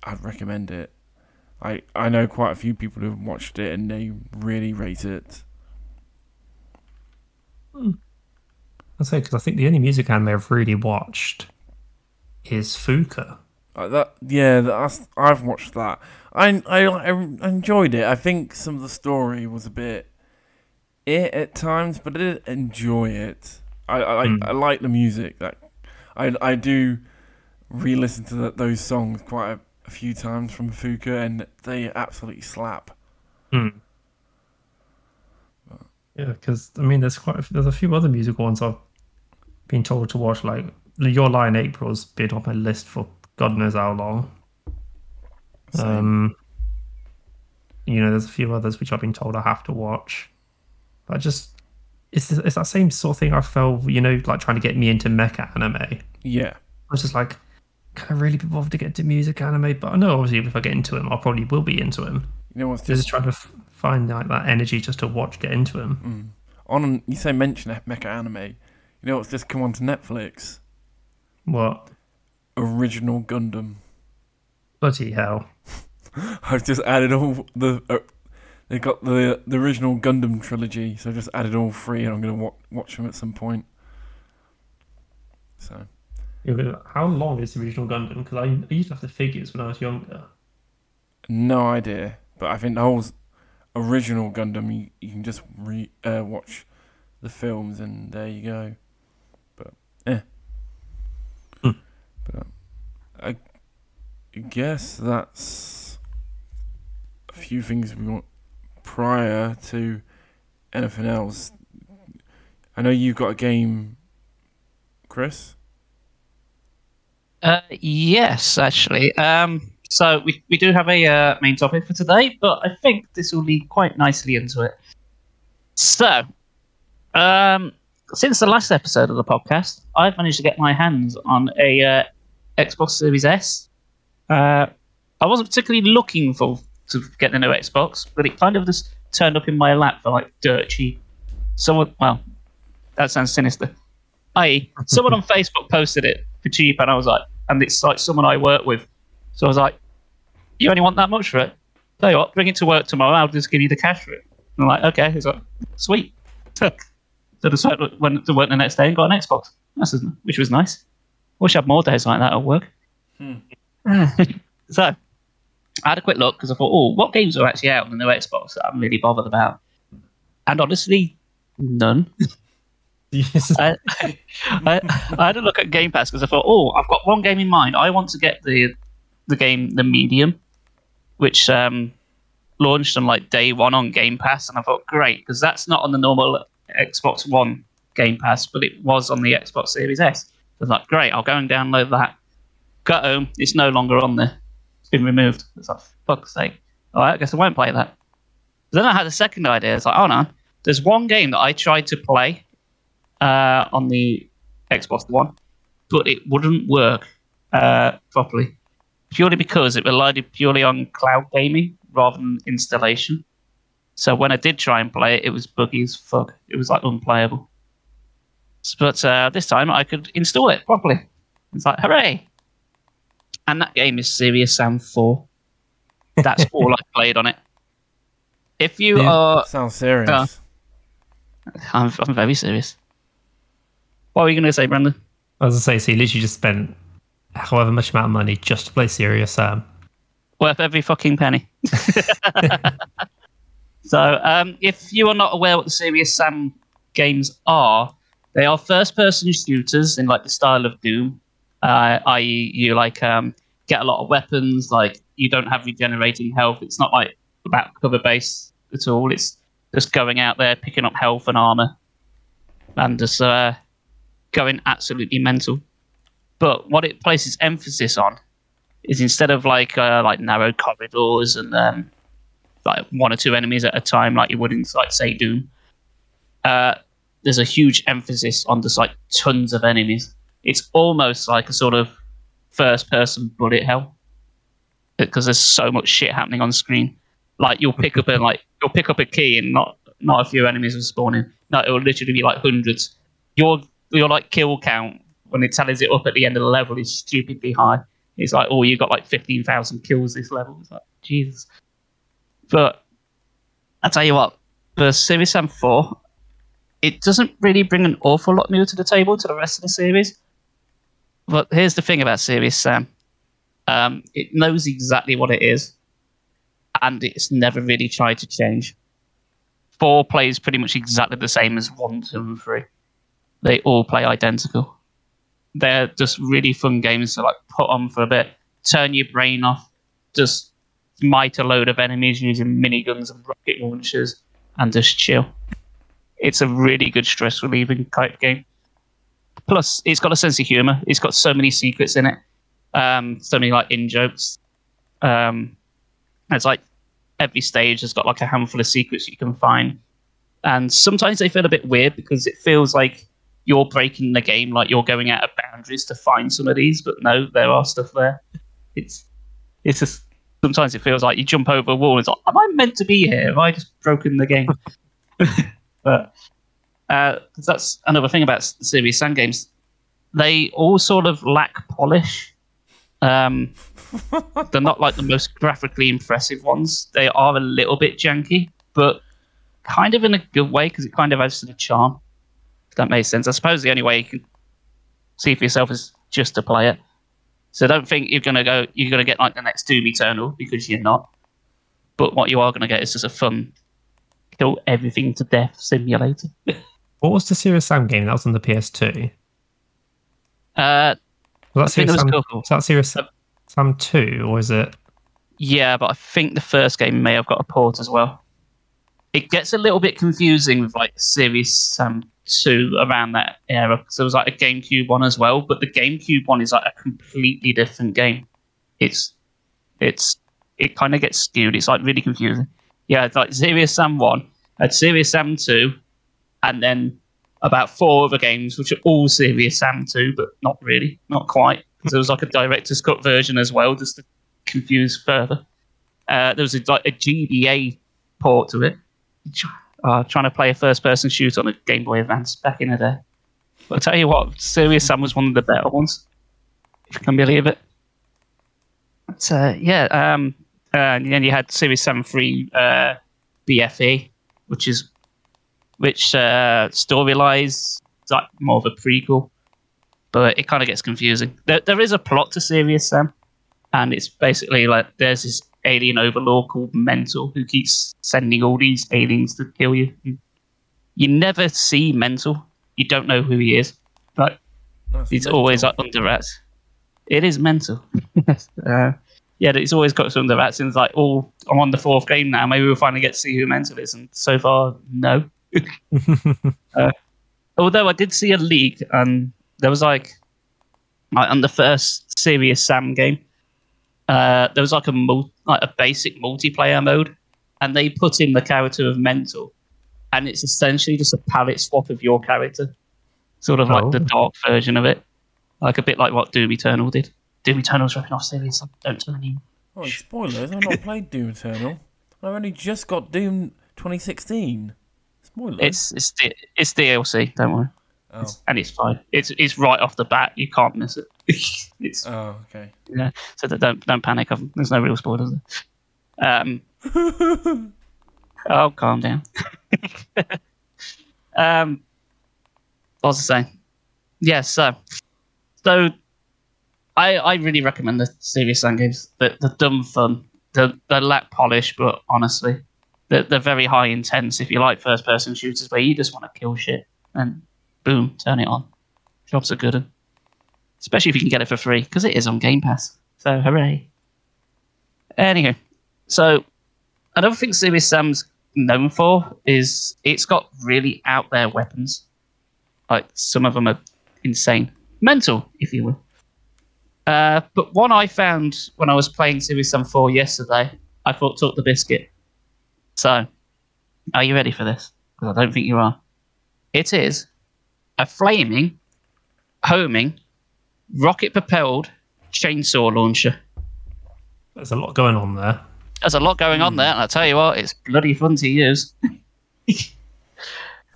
I'd recommend it. I I know quite a few people who've watched it and they really rate it. I say because I think the only music anime I've really watched is Fuuka. Uh, that yeah, that's, I've watched that. I, I I enjoyed it. I think some of the story was a bit it at times, but I did enjoy it. I I, Hmm. I like the music. That I I do re-listen to th those songs quite a, a few times from Fuuka, and they absolutely slap. Hmm. Yeah, because I mean, there's quite a, there's a few other musical ones I've been told to watch. Like Your Lie in April's been on my list for God knows how long. Same. Um, you know, there's a few others which I've been told I have to watch. But I just it's it's that same sort of thing I felt, you know, like trying to get me into mecha anime. Yeah, I was just like, can I really be bothered to get into music anime? But I know obviously if I get into him, I probably will be into him. you know what's Just just trying to f- find like that energy just to watch, get into him. mm, on? You say mention mecha anime. You know what's just come onto Netflix? What? Original Gundam. Bloody hell. I've just added all the. Uh, they got the the original Gundam trilogy, so I just added all three, and I'm gonna wa- watch them at some point. So gonna- How long is the original Gundam? Because I, I used to have the figures when I was younger. no idea, but I think the whole original Gundam, you, you can just re uh, watch the films, and there you go. But eh. Hmm. But I guess that's a few things we want prior to anything else. I know you've got a game, Chris. Uh, yes, actually. Um, so we, we do have a uh, main topic for today, but I think this will lead quite nicely into it. So, um, since the last episode of the podcast, I've managed to get my hands on a uh, Xbox Series S. Uh, I wasn't particularly looking for to get the new Xbox, but it kind of just turned up in my lap for like dirt cheap. Someone, well, that sounds sinister. I.e., someone on Facebook posted it for cheap, and I was like, and it's like someone I work with. So I was like, "You only want that much for it? Tell you what, bring it to work tomorrow. I'll just give you the cash for it." And I'm like, "Okay." He's like, "Sweet." so just went to work the next day and got an Xbox. That's which was nice. Wish I had more days like that at work. Hmm. so I had a quick look because I thought, oh, what games are actually out on the new Xbox that I'm really bothered about? And honestly, none. I, I, I, had a look at Game Pass because I thought, oh, I've got one game in mind. I want to get the the game The Medium, which um, launched on like day one on Game Pass, and I thought, great, because that's not on the normal Xbox One Game Pass, but it was on the Xbox Series S. I was like, great, I'll go and download that. Got home, it's no longer on there. It's been removed. It's like, fuck's sake. All right, I guess I won't play that. But then I had a second idea. It's like, oh no, there's one game that I tried to play uh, on the Xbox One, but it wouldn't work uh, properly purely because it relied purely on cloud gaming rather than installation. So when I did try and play it, it was buggy as fuck. It was like unplayable. But uh, this time I could install it properly. It's like hooray! And that game is Serious Sam Four. That's all I played on it. If you yeah, are sounds serious, uh, I'm I'm very serious. What were you going to say, Brandon? I was going to say, so you literally just spent however much amount of money just to play Serious Sam. Worth every fucking penny. so, um, if you are not aware what the Serious Sam games are, they are first-person shooters in like the style of Doom, uh, i.e., you like um, get a lot of weapons, like you don't have regenerating health. It's not like about cover base at all. It's just going out there, picking up health and armor, and just uh, going absolutely mental. But what it places emphasis on is instead of like uh, like narrow corridors and um, like one or two enemies at a time, like you would in like say Doom, uh, there's a huge emphasis on just like tons of enemies. It's almost like a sort of first-person bullet hell because there's so much shit happening on screen. Like you'll pick up a like you'll pick up a key and not not a few enemies will spawn in. No, it will literally be like hundreds. Your your like kill count when it tallies it up at the end of the level is stupidly high. It's like, oh, you got like 15,000 kills this level. It's like, Jesus. But I tell you what, the Serious Sam 4, it doesn't really bring an awful lot new to the table to the rest of the series. But here's the thing about Serious Sam um, it knows exactly what it is, and it's never really tried to change. Four plays pretty much exactly the same as one, two, and three. They all play identical they're just really fun games to like put on for a bit, turn your brain off, just smite a load of enemies using miniguns and rocket launchers, and just chill. It's a really good stress relieving type game. Plus, it's got a sense of humor. It's got so many secrets in it, um, so many like in jokes. Um, it's like every stage has got like a handful of secrets you can find, and sometimes they feel a bit weird because it feels like you're breaking the game, like you're going out of boundaries to find some of these. But no, there are stuff there. It's it's just sometimes it feels like you jump over a wall. It's like, am I meant to be here? Have I just broken the game? but uh, that's another thing about Serious Sam games. They all sort of lack polish. Um, they're not like the most graphically impressive ones. They are a little bit janky, but kind of in a good way because it kind of adds to the charm that makes sense. I suppose the only way you can see for yourself is just to play it. So don't think you're gonna go. You're gonna get like the next Doom Eternal because you're not. But what you are gonna get is just a fun, kill everything to death simulator. what was the Serious Sam game that was on the PS2? Uh, was that Serious Sam? Was that Serious Sam Two or is it? Yeah, but I think the first game may have got a port as well. It gets a little bit confusing with like Serious Sam two around that era because there was like a GameCube one as well, but the GameCube one is like a completely different game. It's it's it kind of gets skewed. It's like really confusing. Yeah, it's like Serious Sam one, had Serious Sam two, and then about four other games which are all Serious Sam two, but not really, not quite. Because there was like a director's cut version as well, just to confuse further. Uh, there was a, like a GBA port to it uh, trying to play a first person shooter on a Game Boy Advance back in the day. But I tell you what, Serious Sam was one of the better ones. if you can believe it. Uh, yeah, um, and then you had Serious Sam 3 uh, BFE, which is which uh, story-wise like more of a prequel, but it kind of gets confusing. There, there is a plot to Serious Sam, and it's basically like there's this alien overlord called Mental who keeps sending all these aliens to kill you. You never see Mental. You don't know who he is. Like That's he's mental. always under wraps. It is mental. uh, yeah, it's always got us under wraps. And it's like, oh, I'm on the fourth game now. Maybe we'll finally get to see who mental is. And so far, no. uh, although I did see a leak, and there was like, like on the first Serious Sam game, uh, there was like a mul- like a basic multiplayer mode, and they put in the character of mental, and it's essentially just a palette swap of your character, sort of Oh. like the oh. dark version of it, like a bit like what Doom Eternal did. Doom Eternal's ripping off Serious Sam. Don't tell anyone. Oh, spoilers! I've not played Doom Eternal. I've only just got Doom 2016. Spoilers. It's it's D- it's DLC. Don't worry, oh, and it's fine. It's it's right off the bat. You can't miss it. it's oh, okay. yeah. So don't don't panic. I've- There's no real spoilers. There. Um. oh, calm down. um. What was I saying? Yeah. So, so I I really recommend the serious Sam games. The the dumb fun. The the lack polish, but honestly, they're, they're very high intense. If you like first person shooters where you just want to kill shit, and boom, turn it on. Jobs are good. Especially if you can get it for free, because it is on Game Pass. So hooray. Anywho, so another thing Serious Sam's known for is it's got really out there weapons. Like some of them are insane. Mental, if you will. Uh, but one I found when I was playing Serious Sam 4 yesterday, I thought took the biscuit. So, are you ready for this? Because I don't think you are. It is a flaming, homing, rocket propelled chainsaw launcher. There's a lot going on there. There's a lot going on hmm. there, and I tell you what, it's bloody fun to use.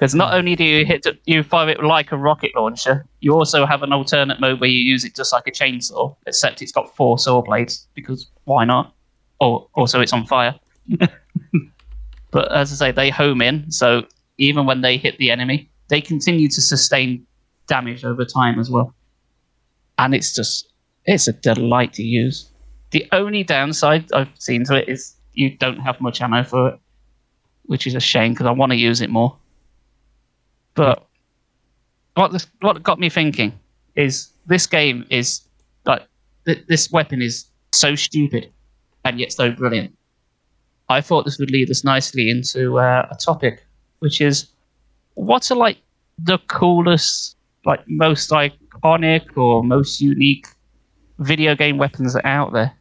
Because not hmm. only do you hit you fire it like a rocket launcher, you also have an alternate mode where you use it just like a chainsaw, except it's got four saw blades because why not? Or also it's on fire. but as I say, they home in, so even when they hit the enemy, they continue to sustain damage over time as well. And it's just it's a delight to use. The only downside I've seen to it is you don't have much ammo for it, which is a shame because I want to use it more. But what this, what got me thinking is this game is like th- this weapon is so stupid and yet so brilliant. I thought this would lead us nicely into uh, a topic, which is what are like the coolest, like most iconic or most unique video game weapons that are out there.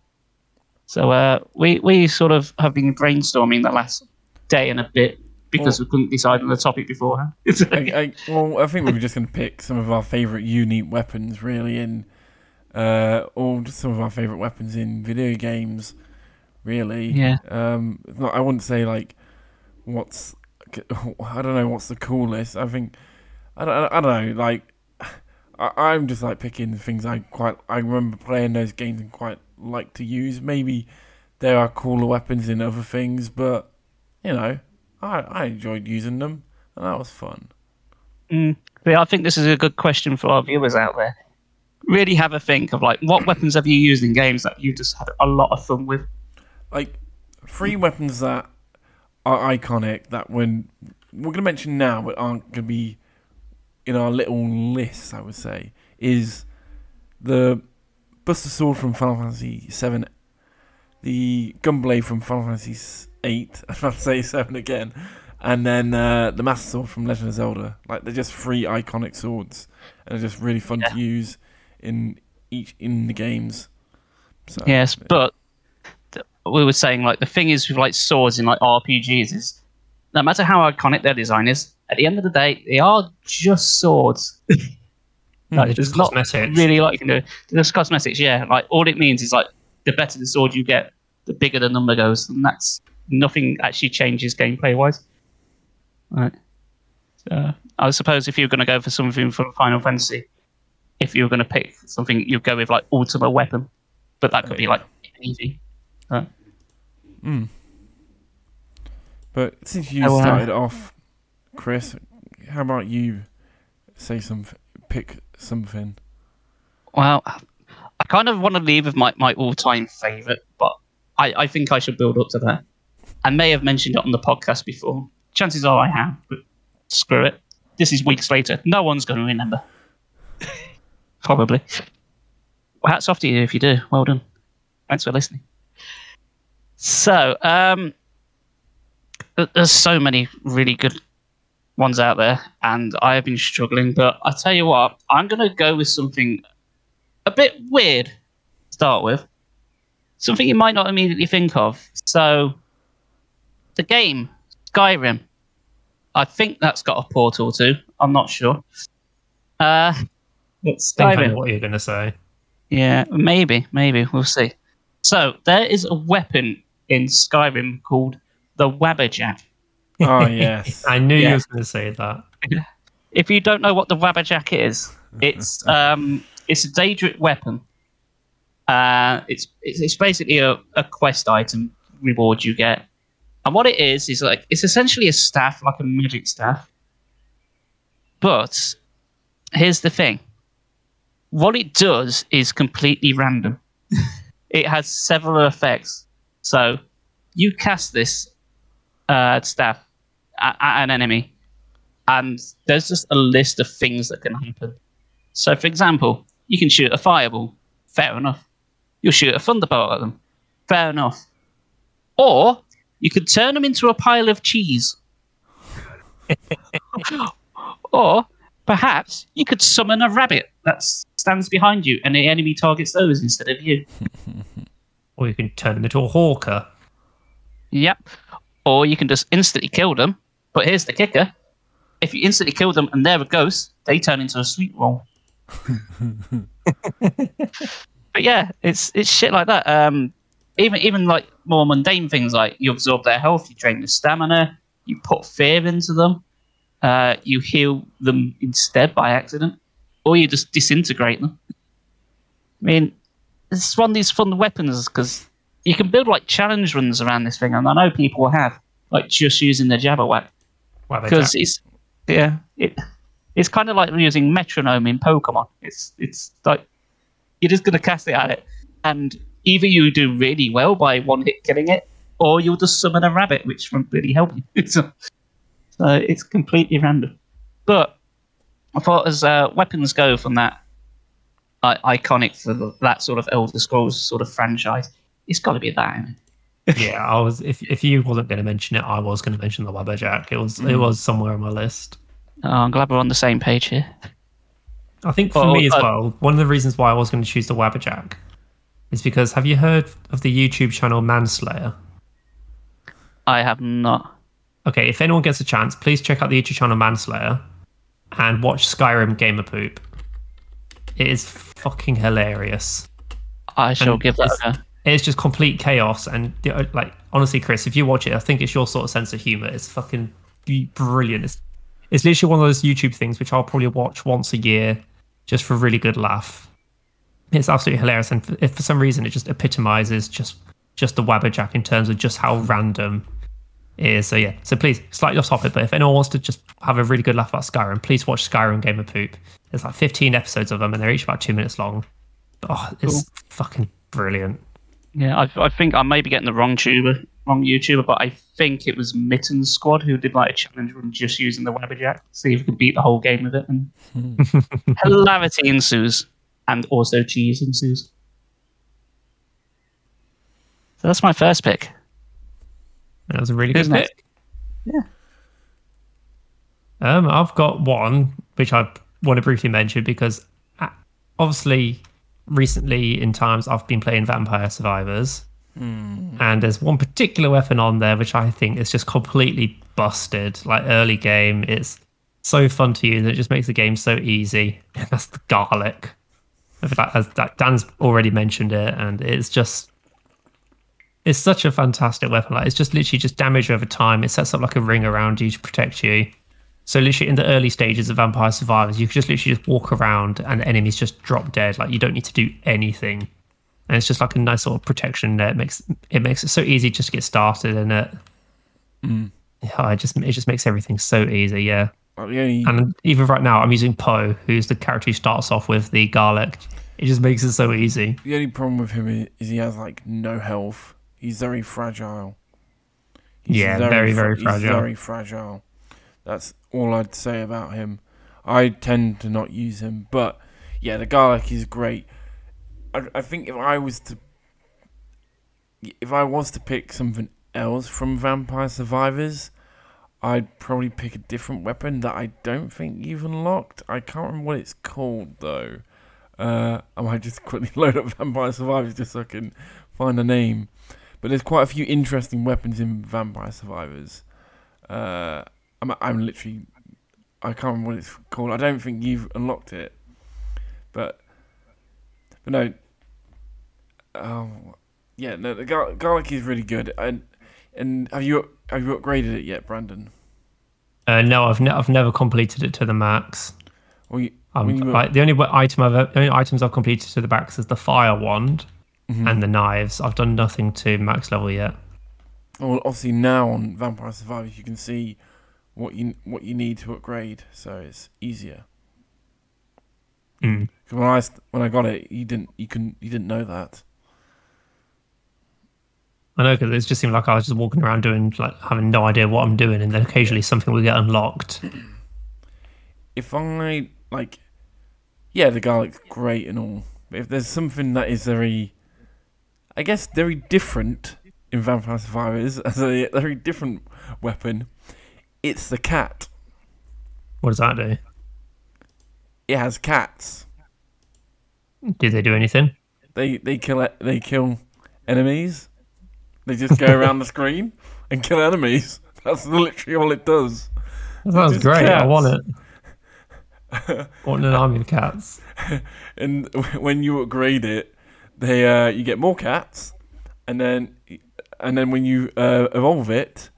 So uh, we we sort of have been brainstorming the last day and a bit because we couldn't decide on the topic beforehand. I, I, well, I think we were just going to pick some of our favourite unique weapons, really, and uh, or just some of our favourite weapons in video games, really. Yeah. Um, not, I wouldn't say like what's I don't know what's the coolest. I think I don't, I don't know. Like I, I'm just like picking things I quite. I remember playing those games and quite like to use. Maybe there are cooler weapons in other things, but you know, I I enjoyed using them and that was fun. Mm. But I think this is a good question for our viewers out there. Really have a think of like what weapons have you used in games that you just had a lot of fun with. like three weapons that are iconic that when we're gonna mention now but aren't gonna be in our little list I would say is the Buster Sword from Final Fantasy Seven, the Gunblade from Final Fantasy Eight. I'm about to say seven again, and then uh, the Master Sword from Legend of Zelda. Like they're just three iconic swords, and they're just really fun Yeah. to use in each in the games. So, Yes, but th- we were saying like the thing is with like swords in like RPGs is no matter how iconic their design is, at the end of the day, they are just swords. like, They're there's just not cosmetics. really like you know, just cosmetics. Yeah, like all it means is like the better the sword you get, the bigger the number goes, and that's nothing actually changes gameplay wise. Right. So I suppose if you're going to go for something from Final Fantasy, if you were going to pick something, you'd go with like ultimate weapon, but that could be Yeah. like easy. Uh, But since you Oh, wow. started off, Chris, how about you say some, pick something? well, I kind of want to leave with my, my all time favorite, but I, I think I should build up to that. I may have mentioned it on the podcast before. Chances are I have, but screw it. This is weeks later. No one's going to remember. Probably. Well, hats off to you if you do. Well done. Thanks for listening. So, um, there's so many really good ones out there, and I have been struggling. But I tell you what, I'm going to go with something a bit weird to start with. Something you might not immediately think of. So, the game Skyrim. I think that's got a portal too. I'm not sure. Uh, it's I think I know Skyrim. what you're going to say. Yeah, maybe, maybe we'll see. So there is a weapon in Skyrim called the Wabbajack. Oh, yes. I knew Yeah. you were going to say that. If you don't know what the Wabbajack is, it's um, it's a Daedric weapon. Uh, it's it's, it's basically a, a quest item reward you get, and what it is is like it's essentially a staff, like a magic staff. But here's the thing: what it does is completely random. it has several effects. So you cast this uh, staff at, at an enemy, and there's just a list of things that can happen. So, for example, you can shoot a fireball. Fair enough. You'll shoot a thunderbolt at them. Fair enough. Or you could turn them into a pile of cheese. or perhaps you could summon a rabbit that stands behind you and the enemy targets those instead of you. Or you can turn them into a hawker. Yep. Or you can just instantly kill them. But here's the kicker. If you instantly kill them and they're a ghost, they turn into a sweet roll. but yeah, it's it's shit like that. Um, even even like more mundane things like you absorb their health, you drain their stamina, you put fear into them, uh, you heal them instead by accident, or you just disintegrate them. I mean, it's one of these fun weapons because you can build like challenge runs around this thing, and I know people have like just using the Jabberwack Wow, because it's yeah it it's kind of like using metronome in Pokemon. It's it's like you're just gonna cast it at it, and either you do really well by one hit killing it, or you'll just summon a rabbit, which won't really help you. so, so it's completely random. But I thought as uh, weapons go from that uh, iconic for the, that sort of Elder Scrolls sort of franchise, it's got to be that. it? yeah, I was. If if you wasn't going to mention it, I was going to mention the Wabbajack. It was it Mm. was somewhere on my list. Oh, I'm glad we're on the same page here. I think for Well, me as uh, well, one of the reasons why I was going to choose the Wabbajack is because have you heard of the YouTube channel Manslayer? I have not. Okay, if anyone gets a chance, please check out the YouTube channel Manslayer and watch Skyrim Gamer Poop. It is fucking hilarious. I shall And give that it's- a. It's just complete chaos, and like honestly, Chris, if you watch it, I think it's your sort of sense of humor. It's fucking brilliant. It's it's literally one of those YouTube things which I'll probably watch once a year, just for a really good laugh. It's absolutely hilarious, and if for some reason it just epitomizes just just the Wabbajack in terms of just how random is. So yeah, so please slightly off topic, but if anyone wants to just have a really good laugh about Skyrim, please watch Skyrim Gamer Poop. There's like 15 episodes of them, and they're each about two minutes long. Oh, it's fucking brilliant. Yeah, I, I think I may be getting the wrong tuber, wrong YouTuber, but I think it was Mitten Squad who did like a challenge run just using the Wabbajack. See if we could beat the whole game with it, and hmm. hilarity ensues, and also cheese ensues. So that's my first pick. That was a really good pick. Yeah. Um, I've got one which I want to briefly mention because uh, obviously recently in times I've been playing Vampire Survivors, and there's one particular weapon on there which I think is just completely busted. Like early game, it's so fun to use, and it just makes the game so easy. That's the garlic. As that- Dan's already mentioned it, and it's just it's such a fantastic weapon. Like it's just literally just damage over time. It sets up like a ring around you to protect you. So literally in the early stages of Vampire Survivors, you could just literally just walk around and the enemies just drop dead. Like you don't need to do anything, and it's just like a nice sort of protection net. It makes it makes it so easy just to get started in it. Mm. Yeah, it just it just makes everything so easy. Yeah, Like, the only and even right now I'm using Poe, who's the character who starts off with the garlic. It just makes it so easy. the only problem with him is he has like no health. He's very fragile. Yeah, very, very he's fragile. very fragile. That's all I'd say about him. I tend to not use him, but yeah, the garlic is great. I, I think if I was to, if I was to pick something else from Vampire Survivors, I'd probably pick a different weapon that I don't think you've unlocked. I can't remember what it's called though. Uh, I might just quickly load up Vampire Survivors just so I can find the name. But there's quite a few interesting weapons in Vampire Survivors. Uh, I'm, I'm literally, I can't remember what it's called. I don't think you've unlocked it, but, but no. Oh, yeah, no. The gar- garlic is really good. And and have you have you upgraded it yet, Brandon? Uh, no, I've ne- I've never completed it to the max. Well, you, Um, you were- like, the only item I've the only items I've completed to the max is the fire wand Mhm. and the knives. I've done nothing to max level yet. Well, obviously now on Vampire Survivors you can see what you what you need to upgrade, so it's easier. Mm. when I when I got it, you didn't you can you didn't know that. I know because it just seemed like I was just walking around doing like having no idea what I'm doing, and then occasionally something would get unlocked. If I like, yeah, the garlic's great and all, but if there's something that is very, I guess very different in Vampire Survivors as a very different weapon, it's the cat. What does that do? It has cats. Do they do anything? They they kill they kill enemies. They just go around the screen and kill enemies. That's literally all it does. That sounds great. I want it. I want an army of cats. And when you upgrade it, they uh, you get more cats, and then and then when you uh, evolve it,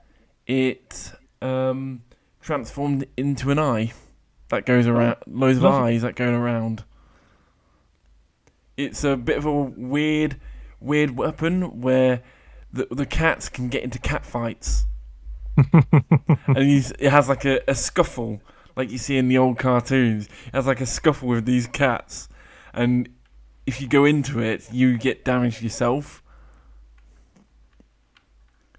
it um, transformed into an eye that goes around. Loads of Lovely. eyes that go around. It's a bit of a weird, weird weapon where the the cats can get into cat fights, and you, it has like a, a scuffle, like you see in the old cartoons. It has like a scuffle with these cats, and if you go into it, you get damaged yourself.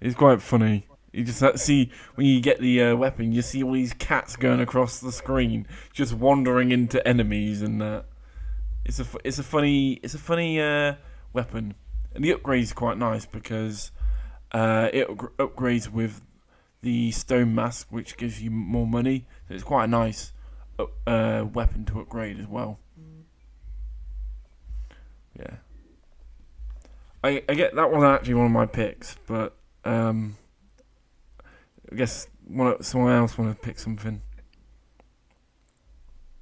It's quite funny. You just uh, see when you get the uh, weapon, you see all these cats going across the screen, just wandering into enemies, and that. It's a it's a funny it's a funny uh, weapon, and the upgrade is quite nice because uh, it upgrades with the stone mask, which gives you more money. So it's quite a nice uh, weapon to upgrade as well. Yeah. I I get that wasn't actually one of my picks, but um, I guess one, someone else want to pick something.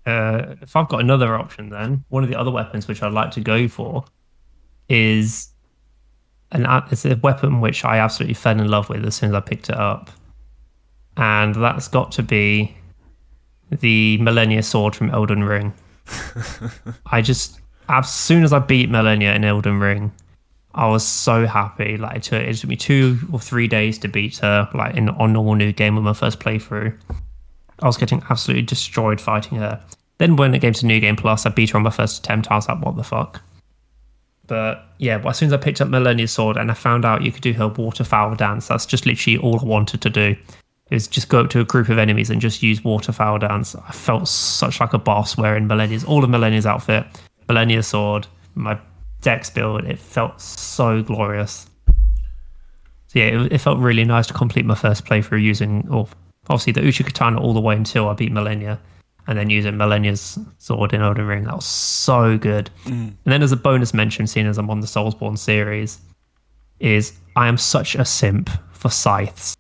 Uh, if I've got another option, then one of the other weapons which I'd like to go for is an it's a weapon which I absolutely fell in love with as soon as I picked it up, and that's got to be the Malenia Sword from Elden Ring. I just as soon as I beat Malenia in Elden Ring, I was so happy. Like it took, it took me two or three days to beat her, like in on normal new game with my first playthrough. I was getting absolutely destroyed fighting her. Then when it came to New Game Plus, I beat her on my first attempt. I was like, what the fuck? But yeah, but as soon as I picked up Malenia's sword and I found out you could do her waterfowl dance, that's just literally all I wanted to do. Is just go up to a group of enemies and just use waterfowl dance. I felt such like a boss wearing Malenia's all of Malenia's outfit, Malenia's sword, my dex build. It felt so glorious. So yeah, it, it felt really nice to complete my first playthrough using, or obviously the Uchigatana all the way until I beat Malenia, and then using Malenia's sword in Elden Ring. That was so good. Mm. And then as a bonus mention, seeing as I'm on the Soulsborne series, is I am such a simp for scythes.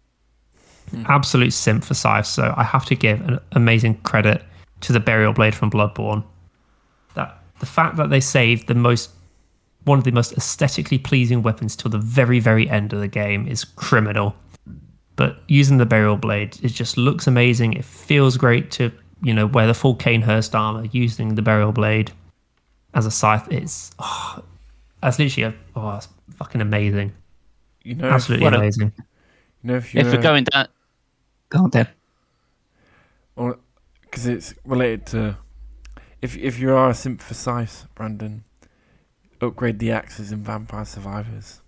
Hmm. Absolute simp for scythes. So I have to give an amazing credit to the Burial Blade from Bloodborne. That the fact that they saved the most one of the most aesthetically pleasing weapons till the very, very end of the game is criminal. But using the burial blade, it just looks amazing. It feels great to you know wear the full Cainhurst armor using the burial blade as a scythe. It's oh, that's literally a, oh, it's fucking amazing. You know, Absolutely what a- amazing. If, you know, if, you If we're going down, go on, Dan. because it's related to if if you are a simp for scythe, Brandon, upgrade the axes in Vampire Survivors.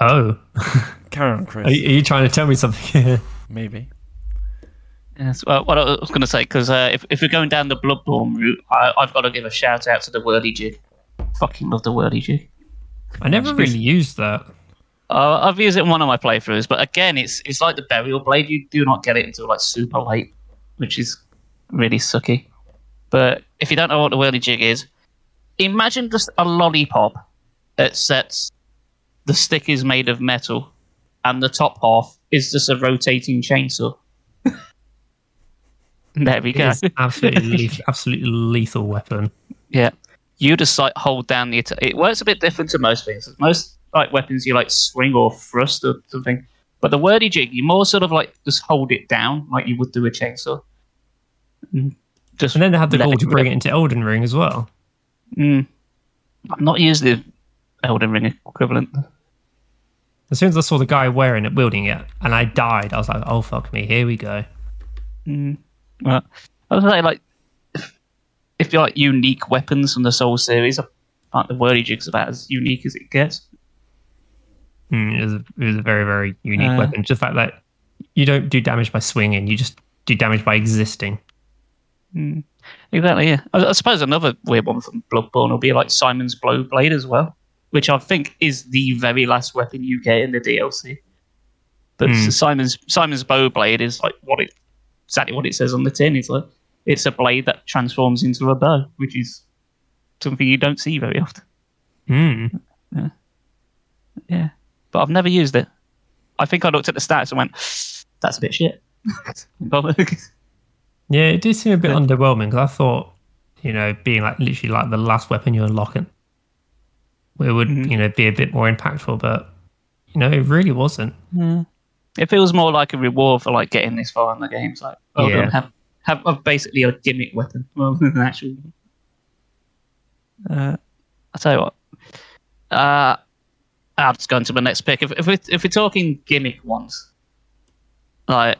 Oh, Carry on, Chris. are you, are you trying to tell me something here? Maybe. Yes, well, what I was going to say, because uh, if, if we're going down the Bloodborne route, I, I've got to give a shout out to the Whirligig. Fucking love the Whirligig. I never really used that. Uh, I've used it in one of my playthroughs, but again, it's it's like the burial blade. You do not get it until like super late, which is really sucky. But if you don't know what the Whirligig is, imagine just a lollipop that sets the stick is made of metal, and the top half is just a rotating chainsaw. there we go. Absolutely, leth- absolutely lethal weapon. Yeah. You just like hold down the attack. It works a bit different to most things. Most like weapons you like swing or thrust or something. But the Whirligig, you more sort of like just hold it down like you would do a chainsaw. Mm. Just And then they had the goal to bring it into Elden Ring as well. Mm. I've not used the Elden Ring equivalent. As soon as I saw the guy wearing it, wielding it, and I died, I was like, "Oh fuck me, here we go." Mm. Well, I was say like if, if you like unique weapons from the Soul series, I think the Whirligig's about as unique as it gets. Mm, it, was a, it was a very, very unique Uh. weapon. Just the fact that you don't do damage by swinging; you just do damage by existing. Mm. Exactly, yeah. I, I suppose another weird one from Bloodborne will be like Simon's Bowblade as well, which I think is the very last weapon you get in the DLC. But Hmm. Simon's Simon's Bowblade is like what it exactly what it says on the tin. It's like it's a blade that transforms into a bow, which is something you don't see very often. Mm. Yeah, but I've never used it. I think I looked at the stats and went, "That's a bit shit." Yeah, it did seem a bit Yeah. underwhelming because I thought, you know, being like literally like the last weapon you unlock it, would Mhm. you know be a bit more impactful, but you know, it really wasn't. it feels more like a reward for like getting this far in the game. It's like, oh, Yeah. have, have basically a gimmick weapon rather than an actual. Uh, I'll tell you what. Uh, I'll just go into my next pick. If if we're, if we're talking gimmick ones, like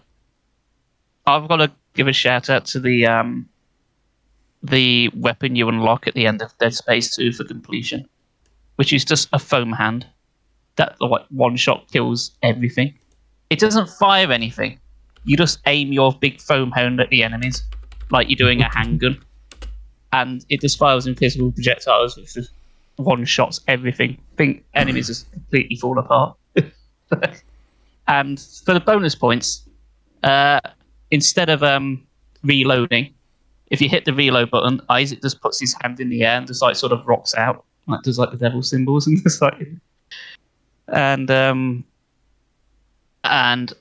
I've got to give a shout out to the um the weapon you unlock at the end of Dead Space Two for completion, which is just a foam hand that like one shot kills everything. It doesn't fire anything. You just aim your big foam hand at the enemies, like you're doing a handgun, and it just fires invisible projectiles, which just one shots everything. think enemies just completely fall apart. and for the bonus points, uh, instead of um, reloading, if you hit the reload button, Isaac just puts his hand in the air and just like sort of rocks out, like does like the devil symbols and just like and um and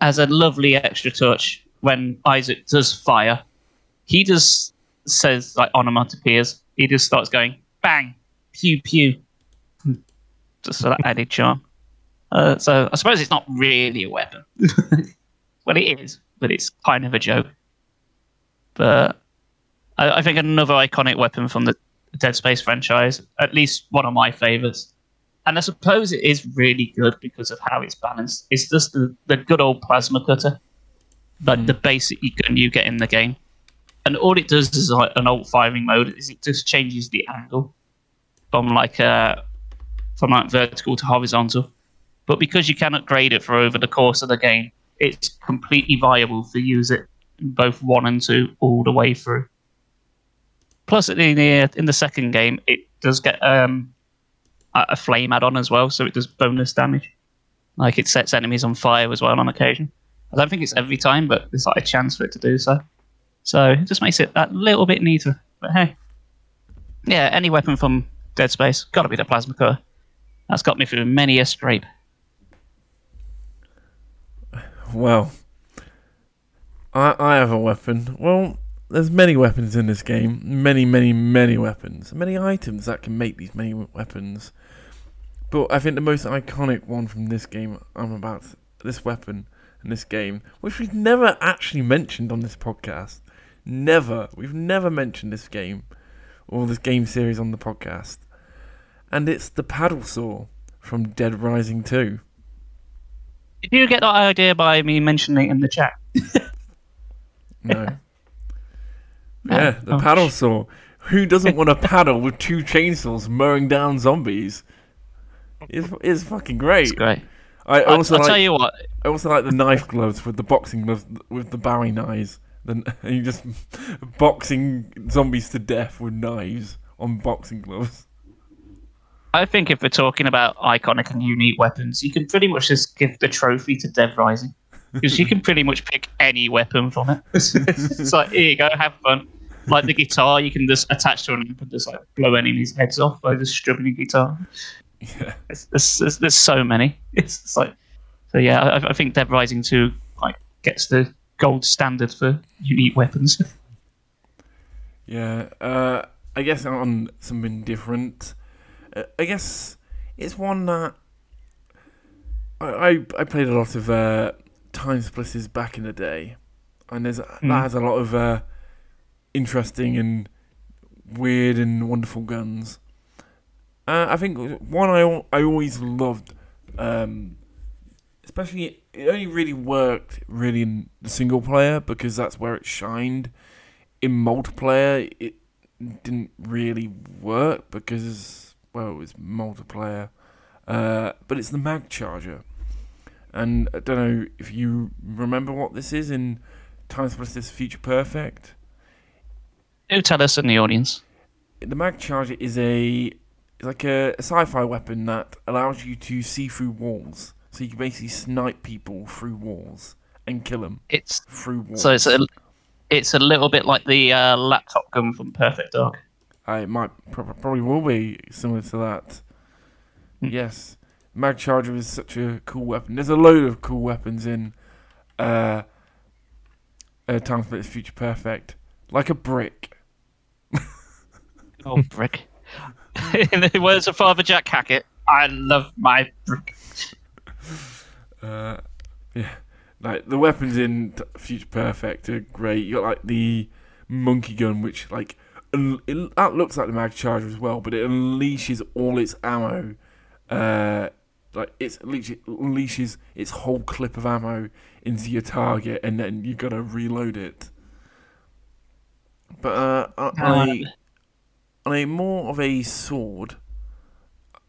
as a lovely extra touch when Isaac does fire, he just says like onomatopoeias. He just starts going bang, pew pew, just for that added charm. Uh, so I suppose it's not really a weapon. well, it is, but it's kind of a joke. But I, I think another iconic weapon from the Dead Space franchise, at least one of my favorites, and I suppose it is really good because of how it's balanced. It's just the, the good old plasma cutter, like the basic gun you get in the game. And all it does is like an alt firing mode is it just changes the angle from like uh from like vertical to horizontal. But because you can upgrade it for over the course of the game, it's completely viable to use it both one and two all the way through. Plus, in the in the second game, it does get um a flame add-on as well, so it does bonus damage. Like it sets enemies on fire as well on occasion. I don't think it's every time, but there's like a chance for it to do so. So it just makes it that little bit neater. But hey, yeah, any weapon from Dead Space got to be the plasma cutter. That's got me through many a scrape. Well, I I have a weapon. Well, there's many weapons in this game. Many, many, many weapons. Many items that can make these many weapons. But I think the most iconic one from this game I'm about this weapon in this game, which we've never actually mentioned on this podcast. Never. We've never mentioned this game or this game series on the podcast. And it's the paddle saw from Dead Rising 2. Did you get that idea by me mentioning it in the chat? No. yeah, the Oh. paddle saw. Who doesn't want a paddle with two chainsaws mowing down zombies? It's, it's fucking great. It's great. I I, also I'll like tell you what. I also like the knife gloves with the boxing gloves with the Bowie knives. Then and you just boxing zombies to death with knives on boxing gloves. I think if we're talking about iconic and unique weapons, you can pretty much just give the trophy to Dead Rising because you can pretty much pick any weapon from it. it's like here you go, have fun. Like the guitar, you can just attach to an amp and just like blow enemies' heads off by just strumming a guitar. Yeah. It's, there's, there's, there's so many. It's, it's like so. Yeah, I, I think Dead Rising Two like gets the gold standard for unique weapons. Yeah. Uh, I guess on something different. I guess it's one that I I, I played a lot of uh, time splitters back in the day, and there's that has a lot of uh, interesting and weird and wonderful guns. Uh, I think one I I always loved, um, especially it only really worked really in the single player because that's where it shined. In multiplayer, it didn't really work because well, it was multiplayer. Uh, but it's the mag charger, and I don't know if you remember what this is in *Time's Time Splitters Future Perfect. Do tell us in the audience. the mag charger is a is like a, a sci-fi weapon that allows you to see through walls. So you can basically snipe people through walls and kill them It's through walls. so it's a it's a little bit like the uh, laptop gun from Perfect Dark. It might prob- probably will be similar to that. Hmm. Yes, mag charger is such a cool weapon. There's a load of cool weapons in uh, uh Time Splitters Future Perfect, like a brick. Oh, brick. in the words of Father Jack Hackett, I love my brick. Uh, yeah, like the weapons in Future Perfect are great. You got like the monkey gun, which like it, that looks like the mag charger as well, but it unleashes all its ammo. Uh, like it's unleashes, unleashes its whole clip of ammo into your target, and then you gotta reload it. But uh, on, a, on a more of a sword,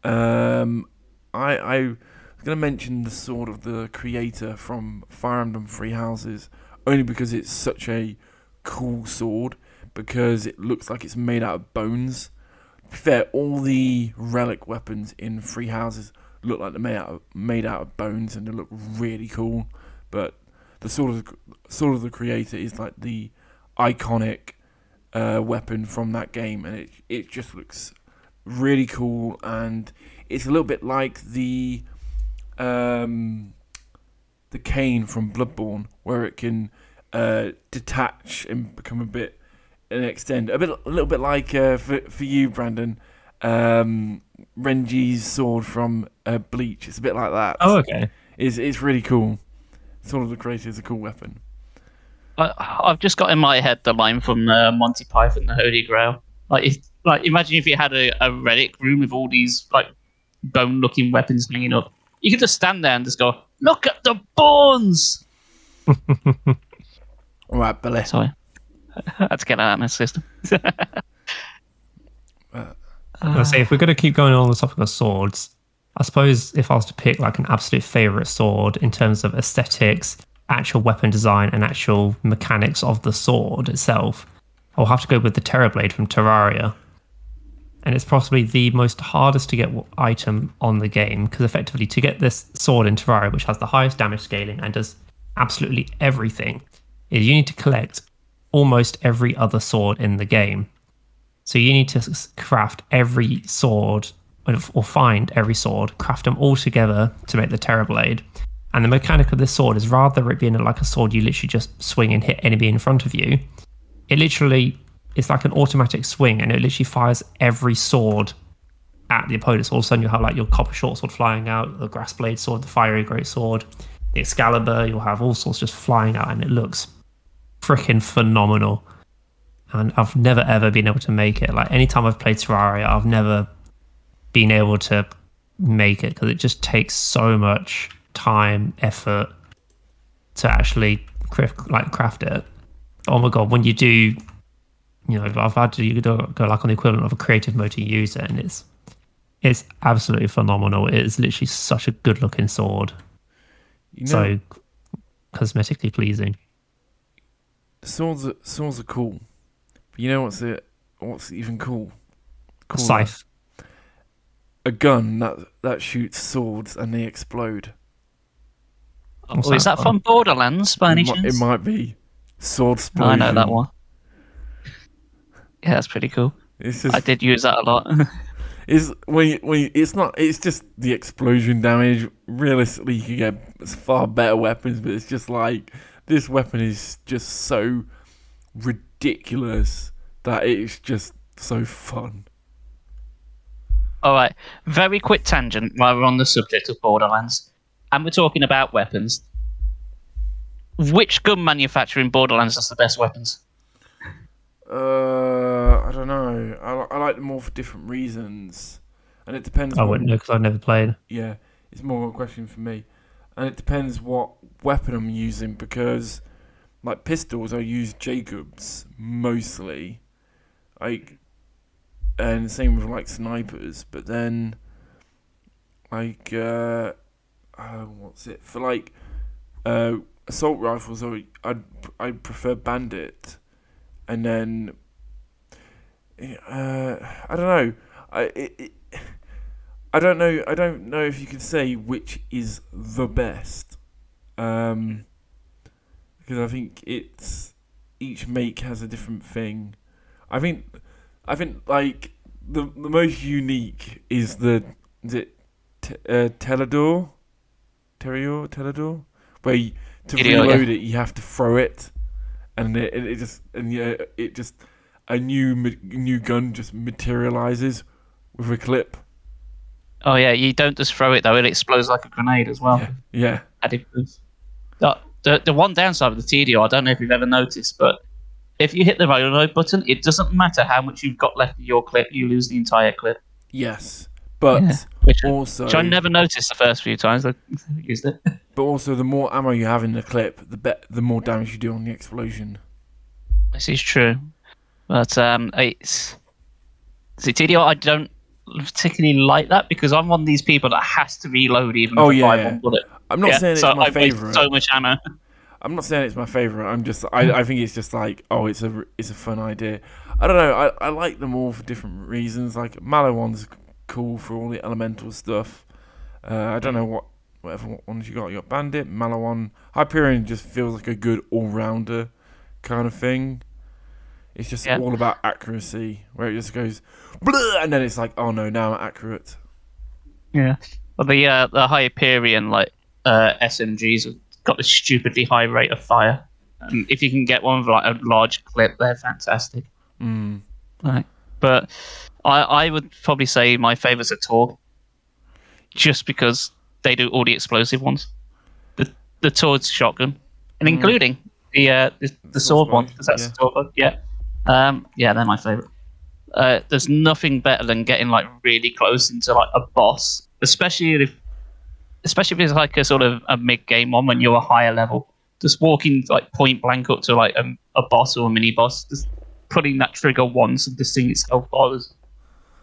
um, I I was going to mention the sword of the creator from Fire Emblem Three Houses, only because it's such a cool sword, because it looks like it's made out of bones. Fair, all the relic weapons in Three Houses look like they're made out of, made out of bones, and they look really cool. But the sword of the, sword of the creator is like the iconic uh, weapon from that game, and it it just looks really cool, and it's a little bit like the um, the cane from Bloodborne, where it can uh, detach and become a bit and extend a bit, a little bit like uh, for for you, Brandon, um, Renji's sword from uh, Bleach. It's a bit like that. Oh, okay. It's it's really cool. Sword of the Creator is a cool weapon. I, I've just got in my head the line from uh, Monty Python, the Holy Grail. Like, if, like imagine if you had a, a relic room with all these like bone-looking weapons hanging up. You could just stand there and just go, "Look at the bones." All right, Billy. Sorry, I had to get that out of my system. Uh, I say if we're going to keep going on the topic of swords, I suppose if I was to pick like an absolute favorite sword in terms of aesthetics, actual weapon design, and actual mechanics of the sword itself, I'll have to go with the Terra Blade from Terraria. And it's possibly the most hardest to get item on the game because effectively to get this sword in Terraria, which has the highest damage scaling and does absolutely everything, is you need to collect almost every other sword in the game. So you need to craft every sword or find every sword, craft them all together to make the Terra Blade. And the mechanic of this sword is rather it being like a sword you literally just swing and hit enemy in front of you, it literally it's like an automatic swing and it literally fires every sword at the opponents. All of a sudden, you'll have like your copper short sword flying out, the grass blade sword, the fiery great sword, the Excalibur. You'll have all sorts just flying out, and it looks freaking phenomenal. And I've never ever been able to make it. Like anytime I've played Terraria, I've never been able to make it because it just takes so much time, effort to actually craft, like craft it. Oh my god, when you do, you know, I've had to go, go like on the equivalent of a creative mode to use it, and it's it's absolutely phenomenal. It is literally such a good looking sword, You know, so cosmetically pleasing. Swords are, swords are cool. But you know what's it? What's even cool? A scythe. A gun that that shoots swords and they explode. Oh, what's Oh, is that that from Borderlands by any it, mi- chance? it might be sword explosion. I know that one. Yeah, that's pretty cool. It's just I did use that a lot. It's when you, when you, it's not it's just the explosion damage. Realistically, you can get far better weapons, but it's just like this weapon is just so ridiculous that it's just so fun. All right, very quick tangent while we're on the subject of Borderlands, and we're talking about weapons. Which gun manufacturer in Borderlands has the best weapons? Uh, I don't know. I, I like them all for different reasons, and it depends. I wouldn't know because I've never played. yeah, it's more of a question for me, and it depends what weapon I'm using because, like pistols, I use Jacobs mostly, like, and the same with like snipers. But then, like, uh, uh what's it for? Like, uh, assault rifles, I I I prefer Bandit, and then, uh, I don't know. I it, it, I don't know. I don't know if you could say which is the best, um, because I think it's each make has a different thing. I think, I think like the the most unique is the is it t- uh, Tediore, Terior Tediore, where you, to yeah. reload it you have to throw it, and it, it just and yeah it just a new new gun just materializes with a clip. Oh yeah, you don't just throw it though; it explodes like a grenade as well. Yeah, yeah. The, the the one downside of the Tediore, I don't know if you've ever noticed, but if you hit the reload button, it doesn't matter how much you've got left of your clip; you lose the entire clip. Yes, but Yeah. Which, also, which I never noticed the first few times I used it. but also, the more ammo you have in the clip, the bet the more damage you do on the explosion. This is true, but um, it's see Tediore. I don't particularly like that because I'm one of these people that has to reload even Oh, if yeah, I yeah. one bullet. I'm not Yeah, saying it's so my I favorite. so much ammo. I'm not saying it's my favorite. I'm just, I, I think it's just like, oh, it's a, it's a fun idea. I don't know. I, I like them all for different reasons. Like Maliwan's cool for all the elemental stuff. Uh, I don't know what, whatever ones you got. You got Bandit, Maliwan. Hyperion just feels like a good all rounder kind of thing. It's just Yeah. all about accuracy, where it just goes, Bleh! and then it's like, oh no, now I'm accurate. Yeah. Well, the uh, the Hyperion like uh, SMGs have got this stupidly high rate of fire. And if you can get one with like a large clip, they're fantastic. Mm. Right. But I I would probably say my favourites are Torgue, just because they do all the explosive ones. The the Torgue shotgun, and including the uh the, the sword one, because that's yeah. the Torgue one. Yeah. Um. Yeah, they're my favourite. Uh, there's nothing better than getting like really close into like a boss, especially if, especially if it's like a sort of a mid game one when you're a higher level. Just walking like point blank up to like a, a boss or a mini boss, just putting that trigger once and this thing itself does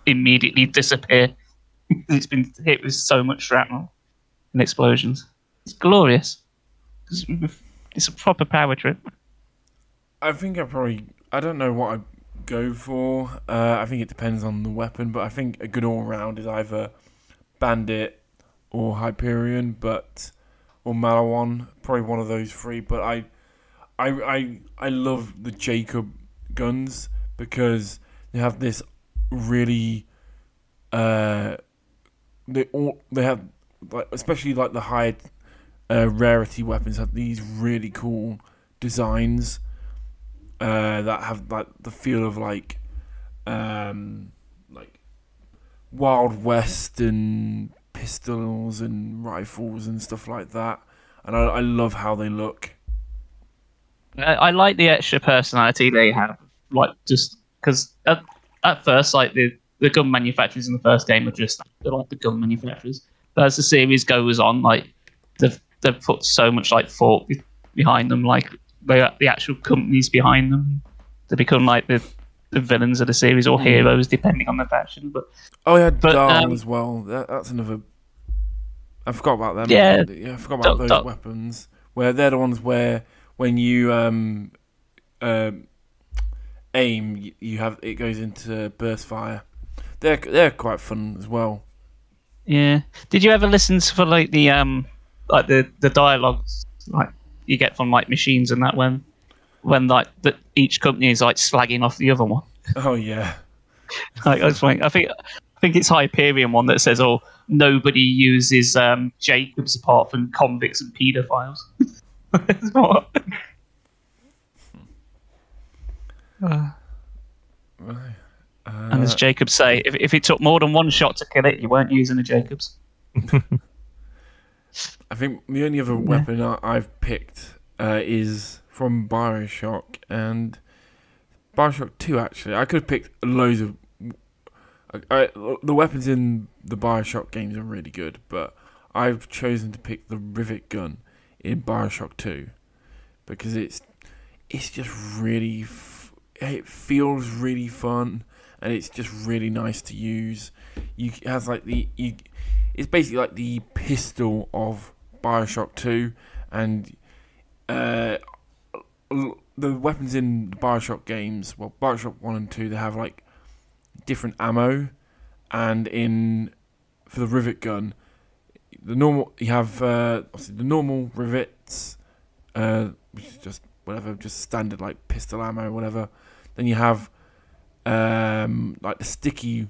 immediately disappear. it's been hit with so much shrapnel and explosions. It's glorious. It's, it's a proper power trip. I think I probably I don't know what I go for. Uh, I think it depends on the weapon, but I think a good all round is either Bandit or Hyperion, but or Maliwan, probably one of those three. But I, I, I, I love the Jacob guns because they have this really, uh, they all they have like especially like the high, uh, rarity weapons have these really cool designs uh, that have like the feel of like um, like Wild West and pistols and rifles and stuff like that. And I, I love how they look. I, I like the extra personality they have, like just because at, at first, like the the gun manufacturers in the first game are just they're like the gun manufacturers. But as the series goes on, like they've they've put so much like thought behind them, like the the actual companies behind them. They become like the the villains of the series or heroes, depending on the faction. But Oh yeah, But, um, as well. That, that's another. I forgot about them. Yeah, yeah, I forgot about those weapons. Where they're the ones where when you um, um aim, you, you have it goes into burst fire. They're they're quite fun as well. yeah, did you ever listen to for like the um like the the dialogues like you get from like machines and that when when like that each company is like slagging off the other one? Oh yeah, Like, I, just think, I think I think it's Hyperion one that says, "Oh, nobody uses um, Jacobs apart from convicts and paedophiles." It's what- right. and Uh, as Jacobs say, if, if it took more than one shot to kill it, you weren't using a Jacobs. I think the only other weapon I've picked uh, is from Bioshock and Bioshock Two. Actually, I could have picked loads of. I, I, the weapons in the Bioshock games are really good, but I've chosen to pick the rivet gun in Bioshock Two because it's it's just really f- it feels really fun and it's just really nice to use. You it has like the you it's basically like the pistol of Bioshock 2, and uh, the weapons in the Bioshock games, well, Bioshock 1 and 2, they have like different ammo, and in for the rivet gun, the normal you have uh, the normal rivets, uh, which is just whatever, just standard like pistol ammo, whatever. Then you have um, like the sticky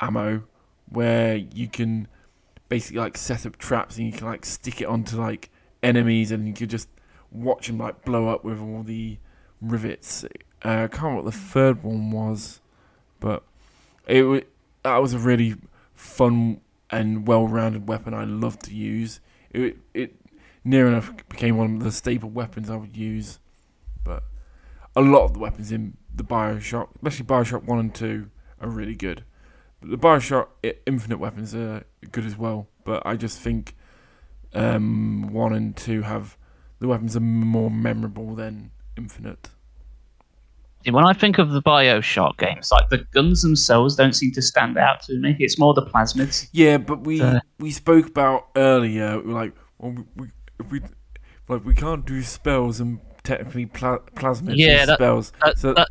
ammo, where you can basically like set up traps and you can like stick it onto like enemies and you can just watch them like blow up with all the rivets. Uh, I can't remember what the third one was, but it wa that was a really fun and well-rounded weapon I loved to use. It it near enough became one of the staple weapons I would use, but a lot of the weapons in the Bioshock, especially Bioshock One and Two, are really good. But the Bioshock Infinite weapons are good as well, but I just think um, one and two have the weapons are more memorable than Infinite. When I think of the Bioshock games, like the guns themselves don't seem to stand out to me. It's more the plasmids. Yeah, but we Uh. we spoke about earlier. Like, well, we, we we like we can't do spells and technically pla- plasmids Yeah, that- spells. That, so that,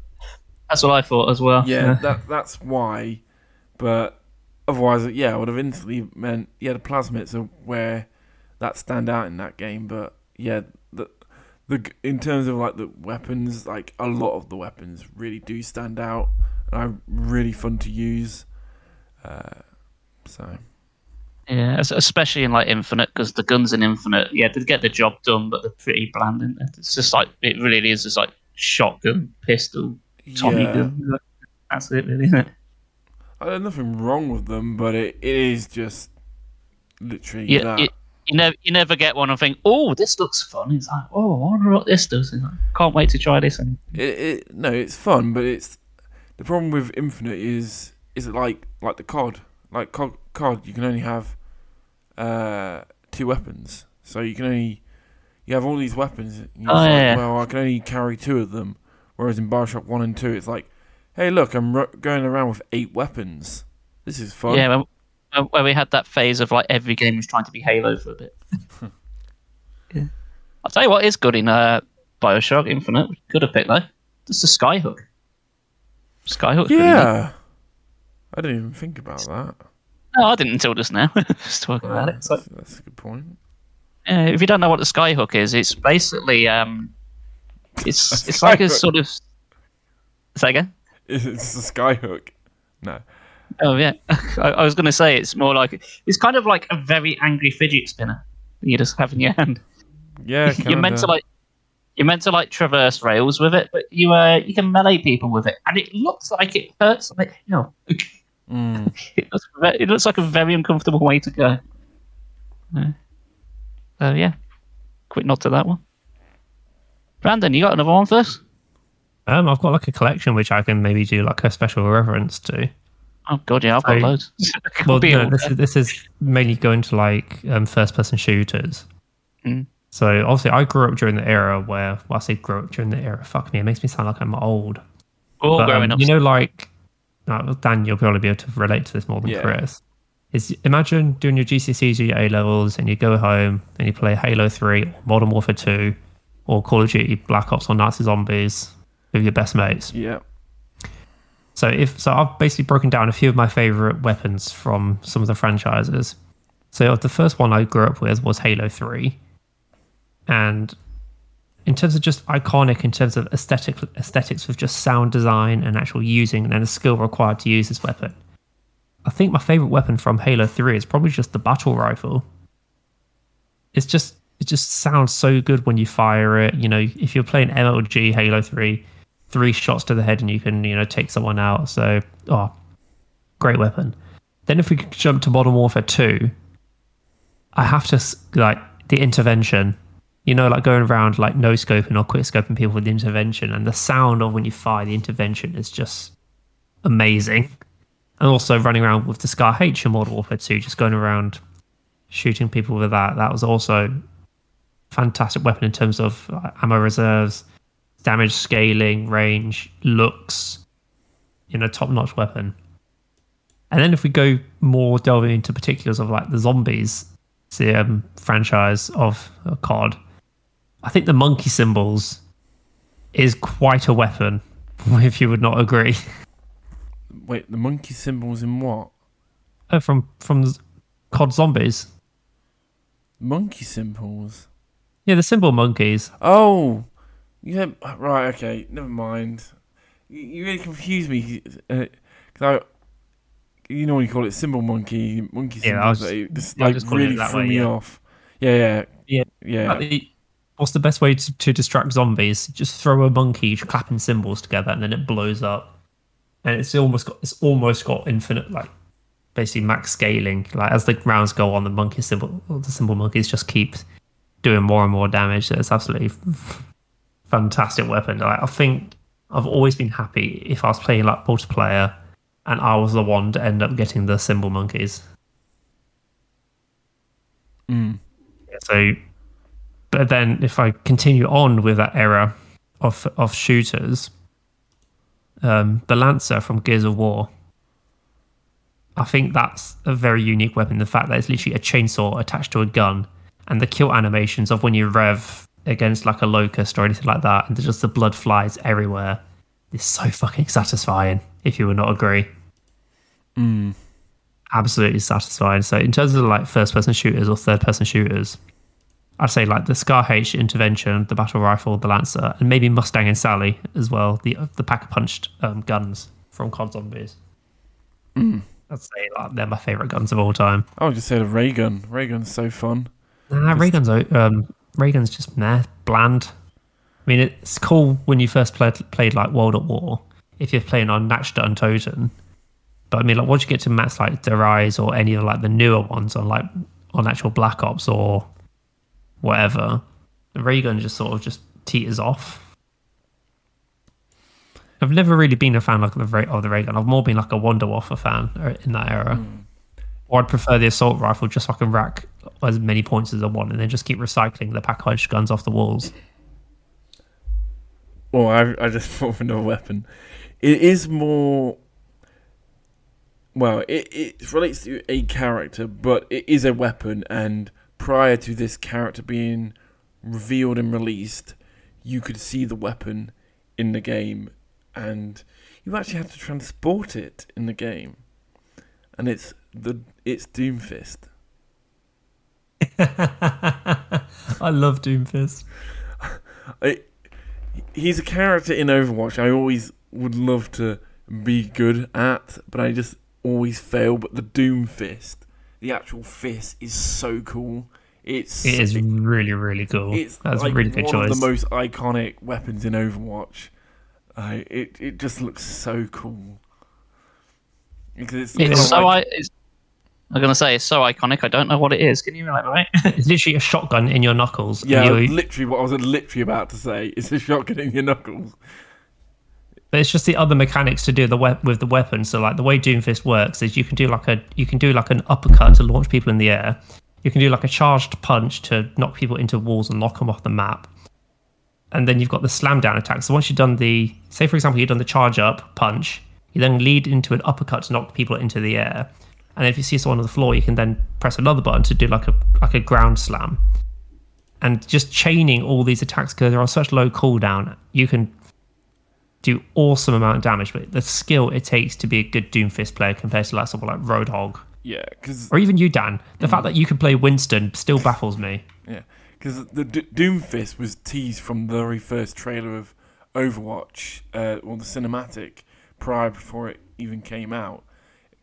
that's what I thought as well. yeah, that that's why. But otherwise, yeah, I would have instantly meant yeah, the plasmids are where that stand out in that game. But yeah, the the in terms of like the weapons, like a lot of the weapons really do stand out and are really fun to use. Uh, so Yeah, especially in like Infinite, because the guns in Infinite, yeah, they get the job done, but they're pretty bland. is It's just like it really is just like shotgun, pistol, Tommy yeah. gun. That's it, really, isn't it? Uh, There's nothing wrong with them, but it, it is just literally You, that. you, you never you never get one and think, oh, this looks fun. It's like, oh, I wonder what this does. Like, Can't wait to try this. And It, it, no, it's fun, but it's the problem with Infinite is is it like like the COD, like COD, COD you can only have uh, two weapons, so you can only you have all these weapons. Oh, like, yeah. Well, I can only carry two of them, whereas in Bioshock One and Two, it's like, hey, look, I'm ro- going around with eight weapons. This is fun. yeah, when, when- when we had that phase of like every game was trying to be Halo for a bit. yeah. I'll tell you what is good in uh, Bioshock Infinite. Could have picked though. Just the Skyhook. Skyhook. yeah. I didn't even think about that. No, I didn't until just now. just talking about it. So, That's, that's a good point. uh, if you don't know what the Skyhook is, it's basically um, it's it's like a sort of. Say again. It's a skyhook. No. Oh yeah, I, I was going to say it's more like it's kind of like a very angry fidget spinner that you just have in your hand. Yeah, you're meant to like you're meant to like traverse rails with it, but you uh you can melee people with it, and it looks like it hurts. Like you know, Mm. it, looks it looks like a very uncomfortable way to go. So yeah, quick nod to that one. Brandon, you got another one first? Um, I've got like a collection which I can maybe do like a special reference to. Oh god, yeah, I've got loads. Well, no, this is this is mainly going to like um, first person shooters. Mm. So obviously, I grew up during the era where well, I say grew up during the era. Fuck me, it makes me sound like I'm old. All But, um, growing up. You know, like uh, Dan, you'll probably be able to relate to this more than Yeah. Chris. Is imagine doing your GCSEs or your A levels, and you go home and you play Halo Three, or Modern Warfare Two, or Call of Duty Black Ops or Nazi Zombies with your best mates. Yeah. So if so, I've basically broken down a few of my favorite weapons from some of the franchises. So the first one I grew up with was Halo Three, and in terms of just iconic, in terms of aesthetic aesthetics with just sound design and actual using and then the skill required to use this weapon, I think my favorite weapon from Halo Three is probably just the battle rifle. It's just it just sounds so good when you fire it. You know, if you're playing MLG Halo Three, three shots to the head and you can you know take someone out. So oh, great weapon. Then if we could jump to Modern Warfare Two, I have to like the intervention. You know, like going around like no scoping or quick scoping people with the intervention, and the sound of when you fire the intervention is just amazing. And also running around with the Scar H in Modern Warfare 2, just going around shooting people with that. That was also fantastic weapon in terms of uh, ammo reserves, damage scaling, range, looks. You know, top notch weapon. And then if we go more delving into particulars of like the zombies the um, franchise of uh, COD, I think the monkey cymbals is quite a weapon. If you would not agree, Wait, the monkey cymbals in what? Uh, from from COD zombies, Monkey cymbals. yeah, the cymbal monkeys. Oh, yeah. Right. Okay. Never mind. You, you really confused me. Uh 'cause I, you know when you call it cymbal monkey, monkey cymbals. Yeah, I was- like, this yeah, I like just it really that threw way, me yeah. off. Yeah. Yeah. Yeah. Yeah. Uh, What's the best way to, to distract zombies? Just throw a monkey clapping cymbals together, and then it blows up. And it's almost got it's almost got infinite like basically max scaling. Like as the rounds go on, the monkey cymbal the cymbal monkeys just keep doing more and more damage. So it's absolutely fantastic weapon. Like, I think I've always been happy if I was playing like multiplayer and I was the one to end up getting the cymbal monkeys. Mm. So, but then if I continue on with that era of of shooters, um, the Lancer from Gears of War, I think that's a very unique weapon. The fact that it's literally a chainsaw attached to a gun, and the kill animations of when you rev against like a locust or anything like that, and just the blood flies everywhere, It's so fucking satisfying. If you would not agree Mm. absolutely satisfying. So in terms of like first person shooters or third person shooters, I'd say like the Scar H intervention, the battle rifle, the Lancer, and maybe Mustang and Sally as well. The the pack punched um, guns from COD Zombies. I'd say like they're my favorite guns of all time. I would just say the ray gun. Ray gun's so fun. Nah, ray guns, um, ray guns just meh, bland. I mean, it's cool when you first played played like World at War. If you're playing on Nacht der Untoten, but I mean, like once you get to maps like Der Riese or any of like the newer ones on like on actual Black Ops or whatever, the ray gun just sort of just teeters off. I've never really been a fan like the ray of the ray gun. I've more been like a Wonder Waffle fan uh, in that era. Or I'd prefer the assault rifle just so I can rack as many points as I want and then just keep recycling the packaged guns off the walls. Well, I, I just thought of another weapon. It is more. Well, it, it relates to a character, but it is a weapon, and prior to this character being revealed and released, you could see the weapon in the game, and you actually had to transport it in the game. And it's the it's Doomfist. I love Doomfist. I, he's a character in Overwatch I always would love to be good at, but I just always fail. But the Doom Fist, the actual fist, is so cool. It's It is really, really cool. it's That's like a really good one choice. of the most iconic weapons in Overwatch. Uh, it it just looks so cool. because it's, It's so like- I. It's, I'm gonna say it's so iconic. I don't know what it is. Can you elaborate? It's literally a shotgun in your knuckles. yeah, you- literally what I was literally about to say. It's a shotgun in your knuckles. But it's just the other mechanics to do the wep- with the weapon. So like the way Doomfist works is you can do like a you can do like an uppercut to launch people in the air. You can do like a charged punch to knock people into walls and knock them off the map. And then you've got the slam down attack. So once you've done the say for example you've done the charge up punch, you then lead into an uppercut to knock people into the air. And if you see someone on the floor, you can then press another button to do like a like a ground slam. And just chaining all these attacks because they're on such low cooldown, you can do awesome amount of damage, but the skill it takes to be a good Doomfist player compared to like someone like Roadhog Yeah, because or even you, Dan. The fact that you can play Winston still baffles me. Yeah, because the D- Doomfist was teased from the very first trailer of Overwatch, uh, or the cinematic, prior before it even came out.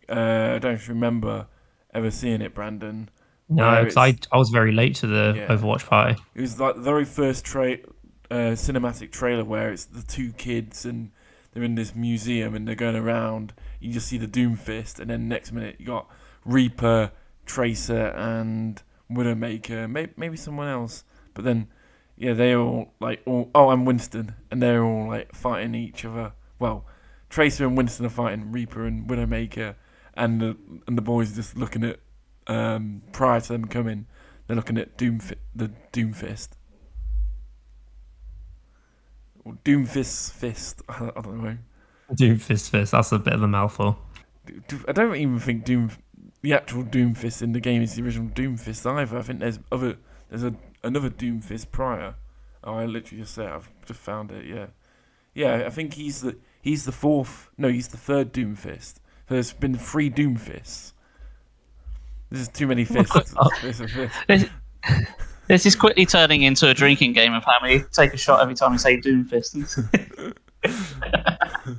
Uh, I don't remember ever seeing it, Brandon. No, because I, I was very late to the Yeah. Overwatch party. It was like the very first tra- uh, cinematic trailer where it's the two kids and they're in this museum and they're going around. You just see the Doomfist, and then next minute you got Reaper, Tracer, and Widowmaker, maybe, maybe someone else. But then, yeah, they all like all. Oh, and Winston, and they're all like fighting each other. Well, Tracer and Winston are fighting Reaper and Widowmaker, and the and the boys just looking at um, prior to them coming. They're looking at Doomfi- the Doomfist. Or Doomfist Fist. I don't know. Doomfist Fist, that's a bit of a mouthful. I don't even think Doom, the actual Doomfist in the game is the original Doomfist either. I think there's other, there's a another Doomfist prior. Oh, I literally just said I've just found it. Yeah, yeah. I think he's the he's the fourth. No, he's the third Doomfist. So there's been three Doomfists. This is too many fists. There's a fist. this, this is quickly turning into a drinking game of how many take a shot every time you say Doomfist.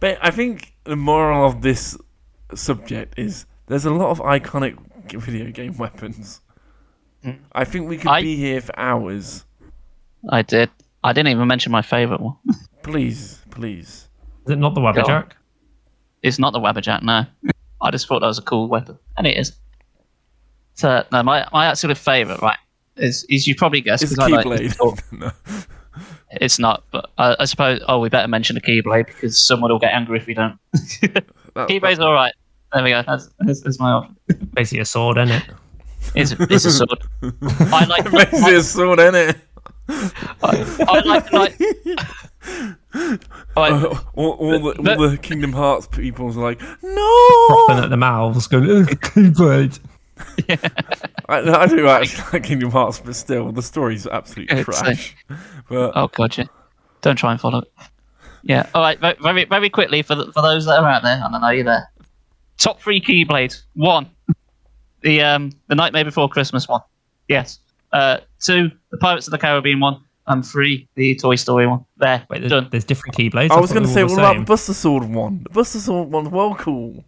But I think the moral of this subject is there's a lot of iconic video game weapons. Mm. I think we could I- be here for hours. I did. I didn't even mention my favourite one. Please, please. Is it not the Go Wabbajack? It's not the Wabbajack, no. I just thought that was a cool weapon, and it is. So no, my my absolute favourite, right, is is you probably guessed It's 'cause I like Keyblade. this talk. no. It's not, but I, I suppose. Oh, we better mention the Keyblade because someone will get angry if we don't. That- Keyblade's all right. There we go. That's, that's, that's my option. Basically a sword, isn't it? It's, it's a sword. I like. basically makes it a sword, innit? I, I like like. I, Uh, all, all, the, But- all the Kingdom Hearts people's like, Frothing no! at the mouths, going, "Ugh, Keyblade. I, I do actually like Kingdom Hearts, but still, the story's absolute It's, trash. But oh god, yeah. Don't try and follow it. Yeah. All right. Very very quickly for the, for those that are out there, and I know you're there. Top three Keyblades. One, the um the Nightmare Before Christmas one. Yes. Uh, two, the Pirates of the Caribbean one, and three, the Toy Story one. There. Wait, there's, done. there's different Keyblades. I was going to say, what about the Buster Sword one? The Buster Sword one's well cool.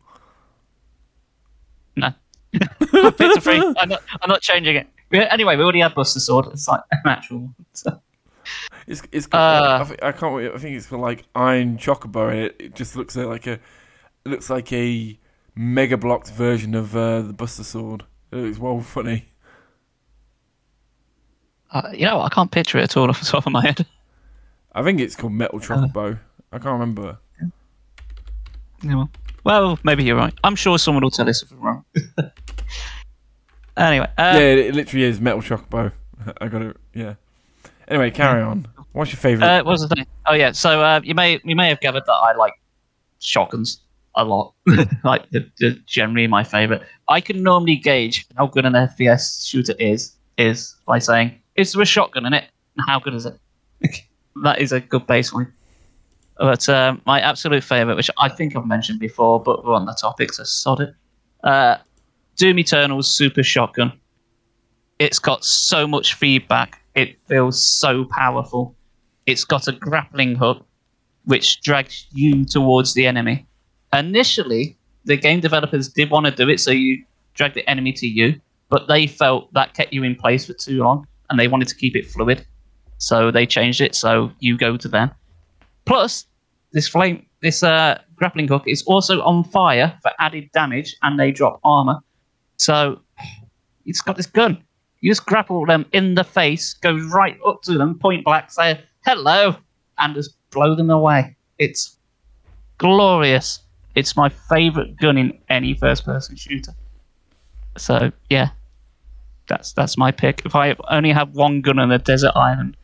No. I picked a three. I'm not. I'm not changing it. Anyway, we already had Buster Sword. It's like an actual. one, So. It's it's Uh, I, think, I can't wait. I think it's for like Iron Chocobo. and It, it just looks like a it looks like a mega blocked version of uh, the Buster Sword. It looks well funny. Uh, you know, what? I can't picture it at all off the top of my head. I think it's called Uh. Metal Chocobo. I can't remember. Yeah, well- Well, maybe you're right. I'm sure someone will tell us if we're wrong. anyway, uh, yeah, it, it literally is Metal Chocobo. I got it. Yeah. Anyway, carry on. What's your favorite? uh, what was the thing? Oh yeah, so uh, you may you may have gathered that I like shotguns a lot. like they're, they're generally my favorite. I can normally gauge how good an FPS shooter is is by saying, "Is there a shotgun in it? How good is it?" that is a good baseline. But uh, my absolute favorite, which I think I've mentioned before, but we're on the topic, so sod it. Uh, Doom Eternal's Super Shotgun. It's got so much feedback. It feels so powerful. It's got a grappling hook, which drags you towards the enemy. Initially, the game developers did want to do it so you drag the enemy to you, but they felt that kept you in place for too long, and they wanted to keep it fluid. So they changed it so you go to them. Plus, this flame this uh, grappling hook is also on fire for added damage, and they drop armor. So it's got this gun. You just grapple them in the face, go right up to them, point blank, say hello, and just blow them away. It's glorious. It's my favorite gun in any first-person shooter. So yeah, that's that's my pick. If I only have one gun on a desert island,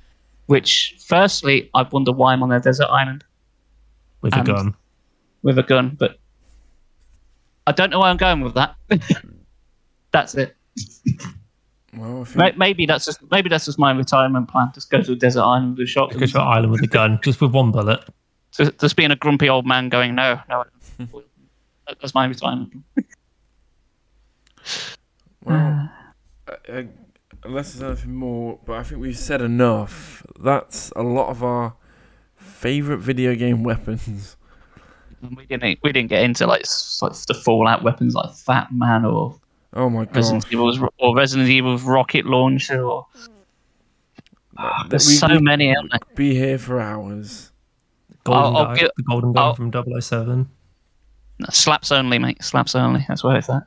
which firstly I wonder why I'm on a desert island with a gun. with a gun, but I don't know where I'm going with that. that's it. Well, I think, Maybe that's just maybe that's just my retirement plan. Just go to a desert island with a shotgun. Go to an island with a gun, just with one bullet. Just, just being a grumpy old man going, no, no. that's my retirement. plan. well ah. Uh, uh, unless there's anything more, but I think we've said enough. That's a lot of our favorite video game weapons. And we didn't we didn't get into like, like the Fallout weapons like Fat Man or Oh my god! Resident Evil's or Resident Evil's rocket launcher or That- there's we- so we many, aren't there? could Be here for hours. Golden I'll guy, give- the golden gun from 007. No, slaps only, mate. Slaps only. That's where it's at.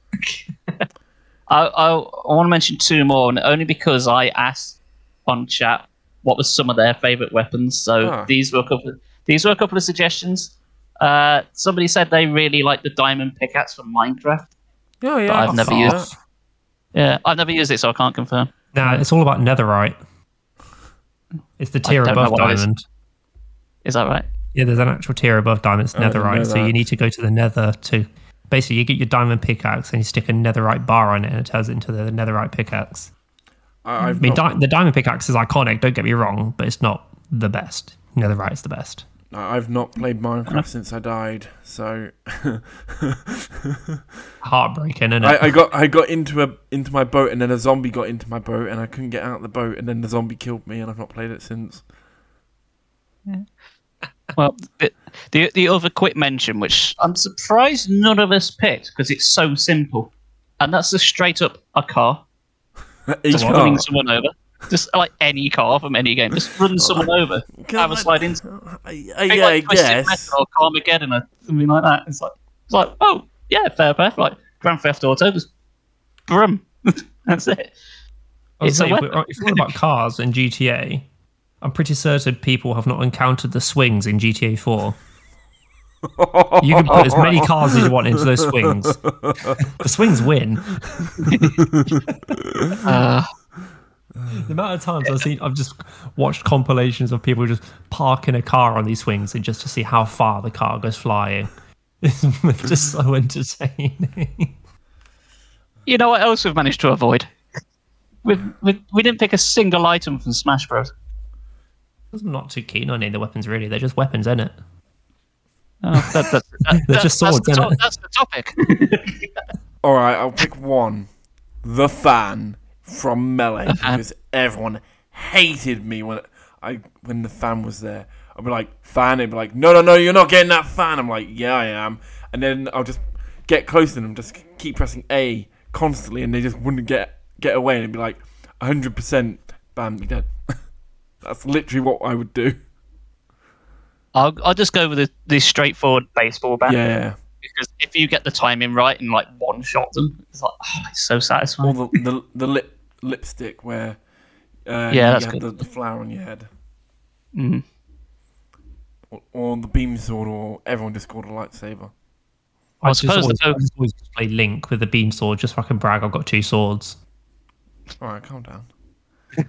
I, I, I want to mention two more, and only because I asked on chat what were some of their favourite weapons. So Ah. these were a couple. Of, these were a couple of suggestions. Uh, somebody said they really like the diamond pickaxe from Minecraft. Oh yeah, But I've I never used- that. Yeah, I've never used it, so I can't confirm. Now it's all about netherite. It's the tier above what that is. diamond. Is that right? Yeah, there's an actual tier above diamond. It's I netherite. So you need to go to the nether to basically you get your diamond pickaxe and you stick a netherite bar on it and it turns it into the netherite pickaxe. I, I've I mean, not, di- the diamond pickaxe is iconic. Don't get me wrong, but it's not the best. Netherite's the best. I- I've not played Minecraft since I died, so Heartbreaking, isn't it? I, I got I got into a into my boat and then a zombie got into my boat and I couldn't get out of the boat and then the zombie killed me and I've not played it since. Yeah. Well, the, the the other quick mention, which I'm surprised none of us picked because it's so simple, and that's just straight up a car. Just car. running someone over. Just like any car from any game, just run someone over. Can have a slide into. I, uh, I, Think yeah, like I Twisted guess. Metal or Carmageddon or something like that. It's like it's like oh yeah, fair play. Like Grand Theft Auto, just brum. That's it. I was It's a saying, if, weapon. we're, if we're about cars and GTA, I'm pretty certain people have not encountered the swings in GTA 4. You can put as many cars as you want into those swings. The swings win. Uh, The amount of times I've seen, I've just watched compilations of people just parking a car on these swings and just to see how far the car goes flying. It's just so entertaining. you know what else we've managed to avoid? We we we didn't pick a single item from Smash Bros. I'm not too keen on any of the weapons, really. They're just weapons, isn't it? Oh, that, that, that, They're that- just that's swords, the isn't to- That's the topic. All right, I'll pick one. The fan from Melee fan. because everyone hated me when I when the fan was there. I'd be like fan, they'd be like, no, no, no, you're not getting that fan. I'm like, yeah, I am. And then I'll just get close to them, just keep pressing A constantly, and they just wouldn't get get away. And it'd be like, 100 percent, bam, you're dead. That's literally what I would do. I'll I'll just go with the, the straightforward baseball bat. Yeah, Because if you get the timing right and like one shot them, it's like oh, it's so or satisfying. the the, the lip lipstick where uh, Yeah, that's have good. the, the flower on your head. Mhm. or, or the beam sword, or everyone just called a lightsaber. I just suppose always, the- I just always play Link with the beam sword just so I can brag I've got two swords. All right, calm down.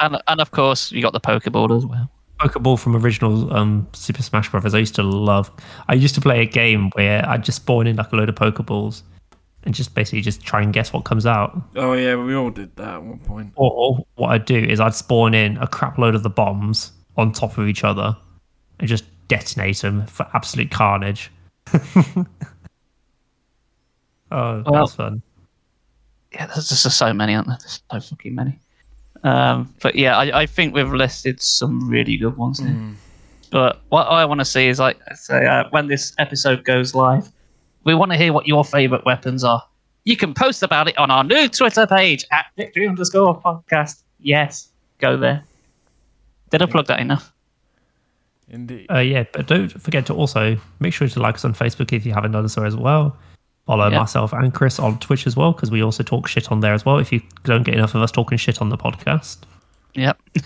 And and of course you got the Pokeball as well. Pokeball from original um, Super Smash Brothers. I used to love. I used to play a game where I'd just spawn in like a load of Pokeballs and just basically just try and guess what comes out. Oh yeah, we all did that at one point. Or what I'd do is I'd spawn in a crap load of the bombs on top of each other and just detonate them for absolute carnage. oh, Well- that's fun. Yeah, there's just so many, aren't there? There's so fucking many. Um, but yeah, I, I think we've listed some really good ones here. Hmm. But what I want to see is like I say uh, when this episode goes live, we want to hear what your favourite weapons are. You can post about it on our new Twitter page at victory underscore podcast. Yes, go there. Did I plug that enough? Indeed. Uh, yeah, but don't forget to also make sure to like us on Facebook if you haven't done so as well. Follow Yeah. myself and Chris on Twitch as well because we also talk shit on there as well. If you don't get enough of us talking shit on the podcast Yep.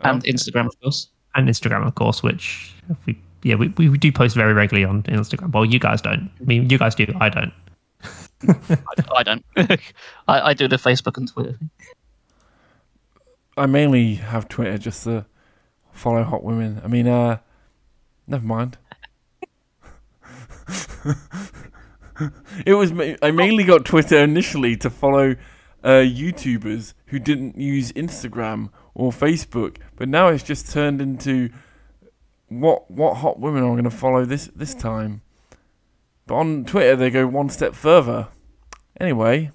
And Instagram, of course. and Instagram, of course, which we yeah we, we do post very regularly on Instagram. Well, you guys don't. I mean, you guys do. I don't. I, I don't. I, I do the Facebook and Twitter. I mainly have Twitter just to follow hot women. I mean, uh, never mind. It was I mainly got Twitter initially to follow uh, YouTubers who didn't use Instagram or Facebook, but now it's just turned into what what hot women I'm going to follow this this time. But on Twitter they go one step further. Anyway,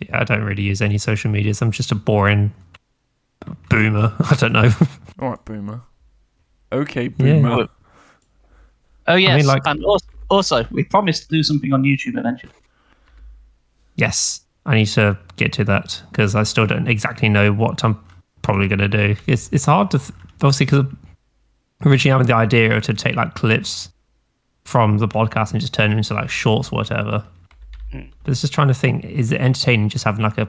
Yeah, I don't really use any social medias. I'm just a boring boomer. I don't know. All right, boomer. Okay, boomer. Oh, yes. like- and also, also, we promised to do something on YouTube eventually. yes, I need to get to that because I still don't exactly know what I'm probably going to do. It's it's hard to th- obviously because originally I had the idea to take like clips from the podcast and just turn them into like shorts or whatever. Hmm. But it's just trying to think: is it entertaining just having like a?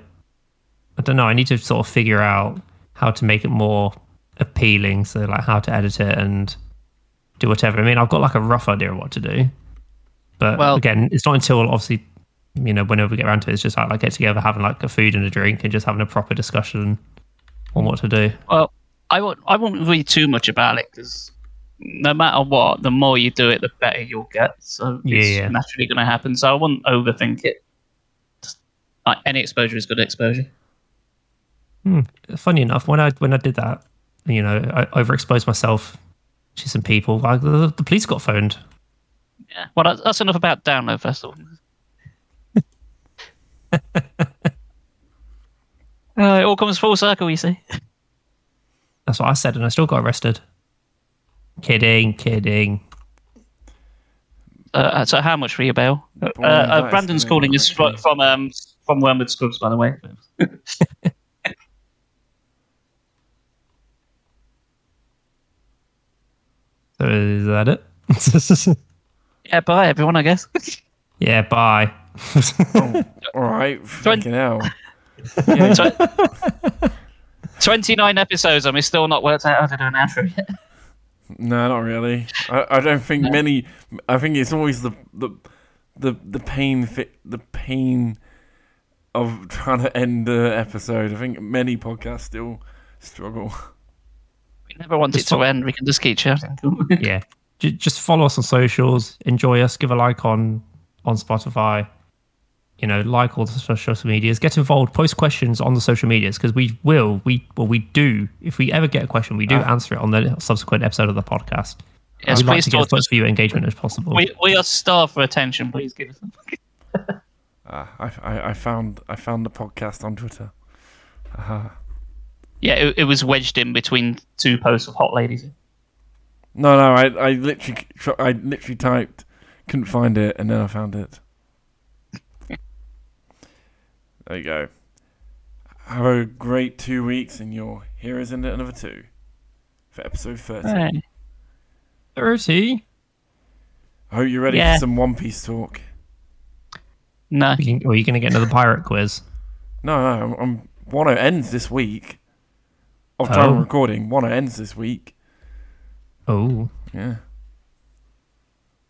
I don't know. I need to sort of figure out how to make it more appealing. So like how to edit it and do whatever. I mean, I've got like a rough idea of what to do, but Well- again, it's not until obviously you know whenever we get around to it, it's just like, like get together, having like a food and a drink, and just having a proper discussion on what to do. Well, I won't. I won't read too much about it because no matter what, the more you do it, the better you'll get. So Yeah, it's yeah. naturally going to happen. So I wouldn't overthink it. Just, like, any exposure is good exposure. Hmm. Funny enough, when I when I did that, you know, I overexposed myself to some people. Like the, the police got phoned. Yeah. Well, that's, that's enough about Download Festival. Uh, it all comes full circle, you see. That's what I said, and I still got arrested. Kidding, kidding. Uh, so how much for your bail? Uh, Boy, uh, that is Brandon's calling us from um from Wormwood Scrubs, by the way. So is that it? Yeah, bye everyone. I guess. yeah, bye. Oh, all right, fucking hell. Yeah, Tw- Twenty-nine episodes, and we still not worked out how to do an outro yet. No, not really. I, I don't think many. I think it's always the the the the pain fi- the pain of trying to end the episode. I think many podcasts still struggle. We never want it to fo- end. We can just keep chatting. yeah, J- just follow us on socials. Enjoy us. Give a like on on Spotify. You know, like all the social medias. Get involved. Post questions on the social medias because we will. We well, we do. If we ever get a question, we do Ah. answer it on the subsequent episode of the podcast. yes, We'd like please to get as to much us. viewer engagement as possible. We, we are starved for attention. Please give us. Some. Ah, I, I I found I found the podcast on Twitter. Aha. Yeah, it, it was wedged in between two posts of hot ladies. No, no, I I literally I literally typed, couldn't find it, and then I found it. there you go. Have a great two weeks, and you're here is another two for episode thirty. Hey. Thirty. I hope you're ready Yeah. for some One Piece talk. No. You Or are you going to get another pirate quiz? No, no, I'm, I'm Wano ends this week. Of time Oh. of recording, Wano ends this week. Oh, Yeah.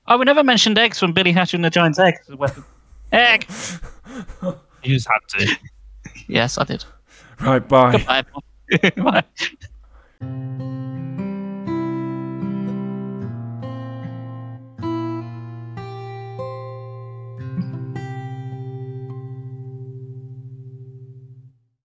Oh, we never mentioned eggs from Billy Hatcher and the Giant's Egg as a weapon. Egg. you just had to. Yes, I did. Right. Bye. Goodbye. Bye.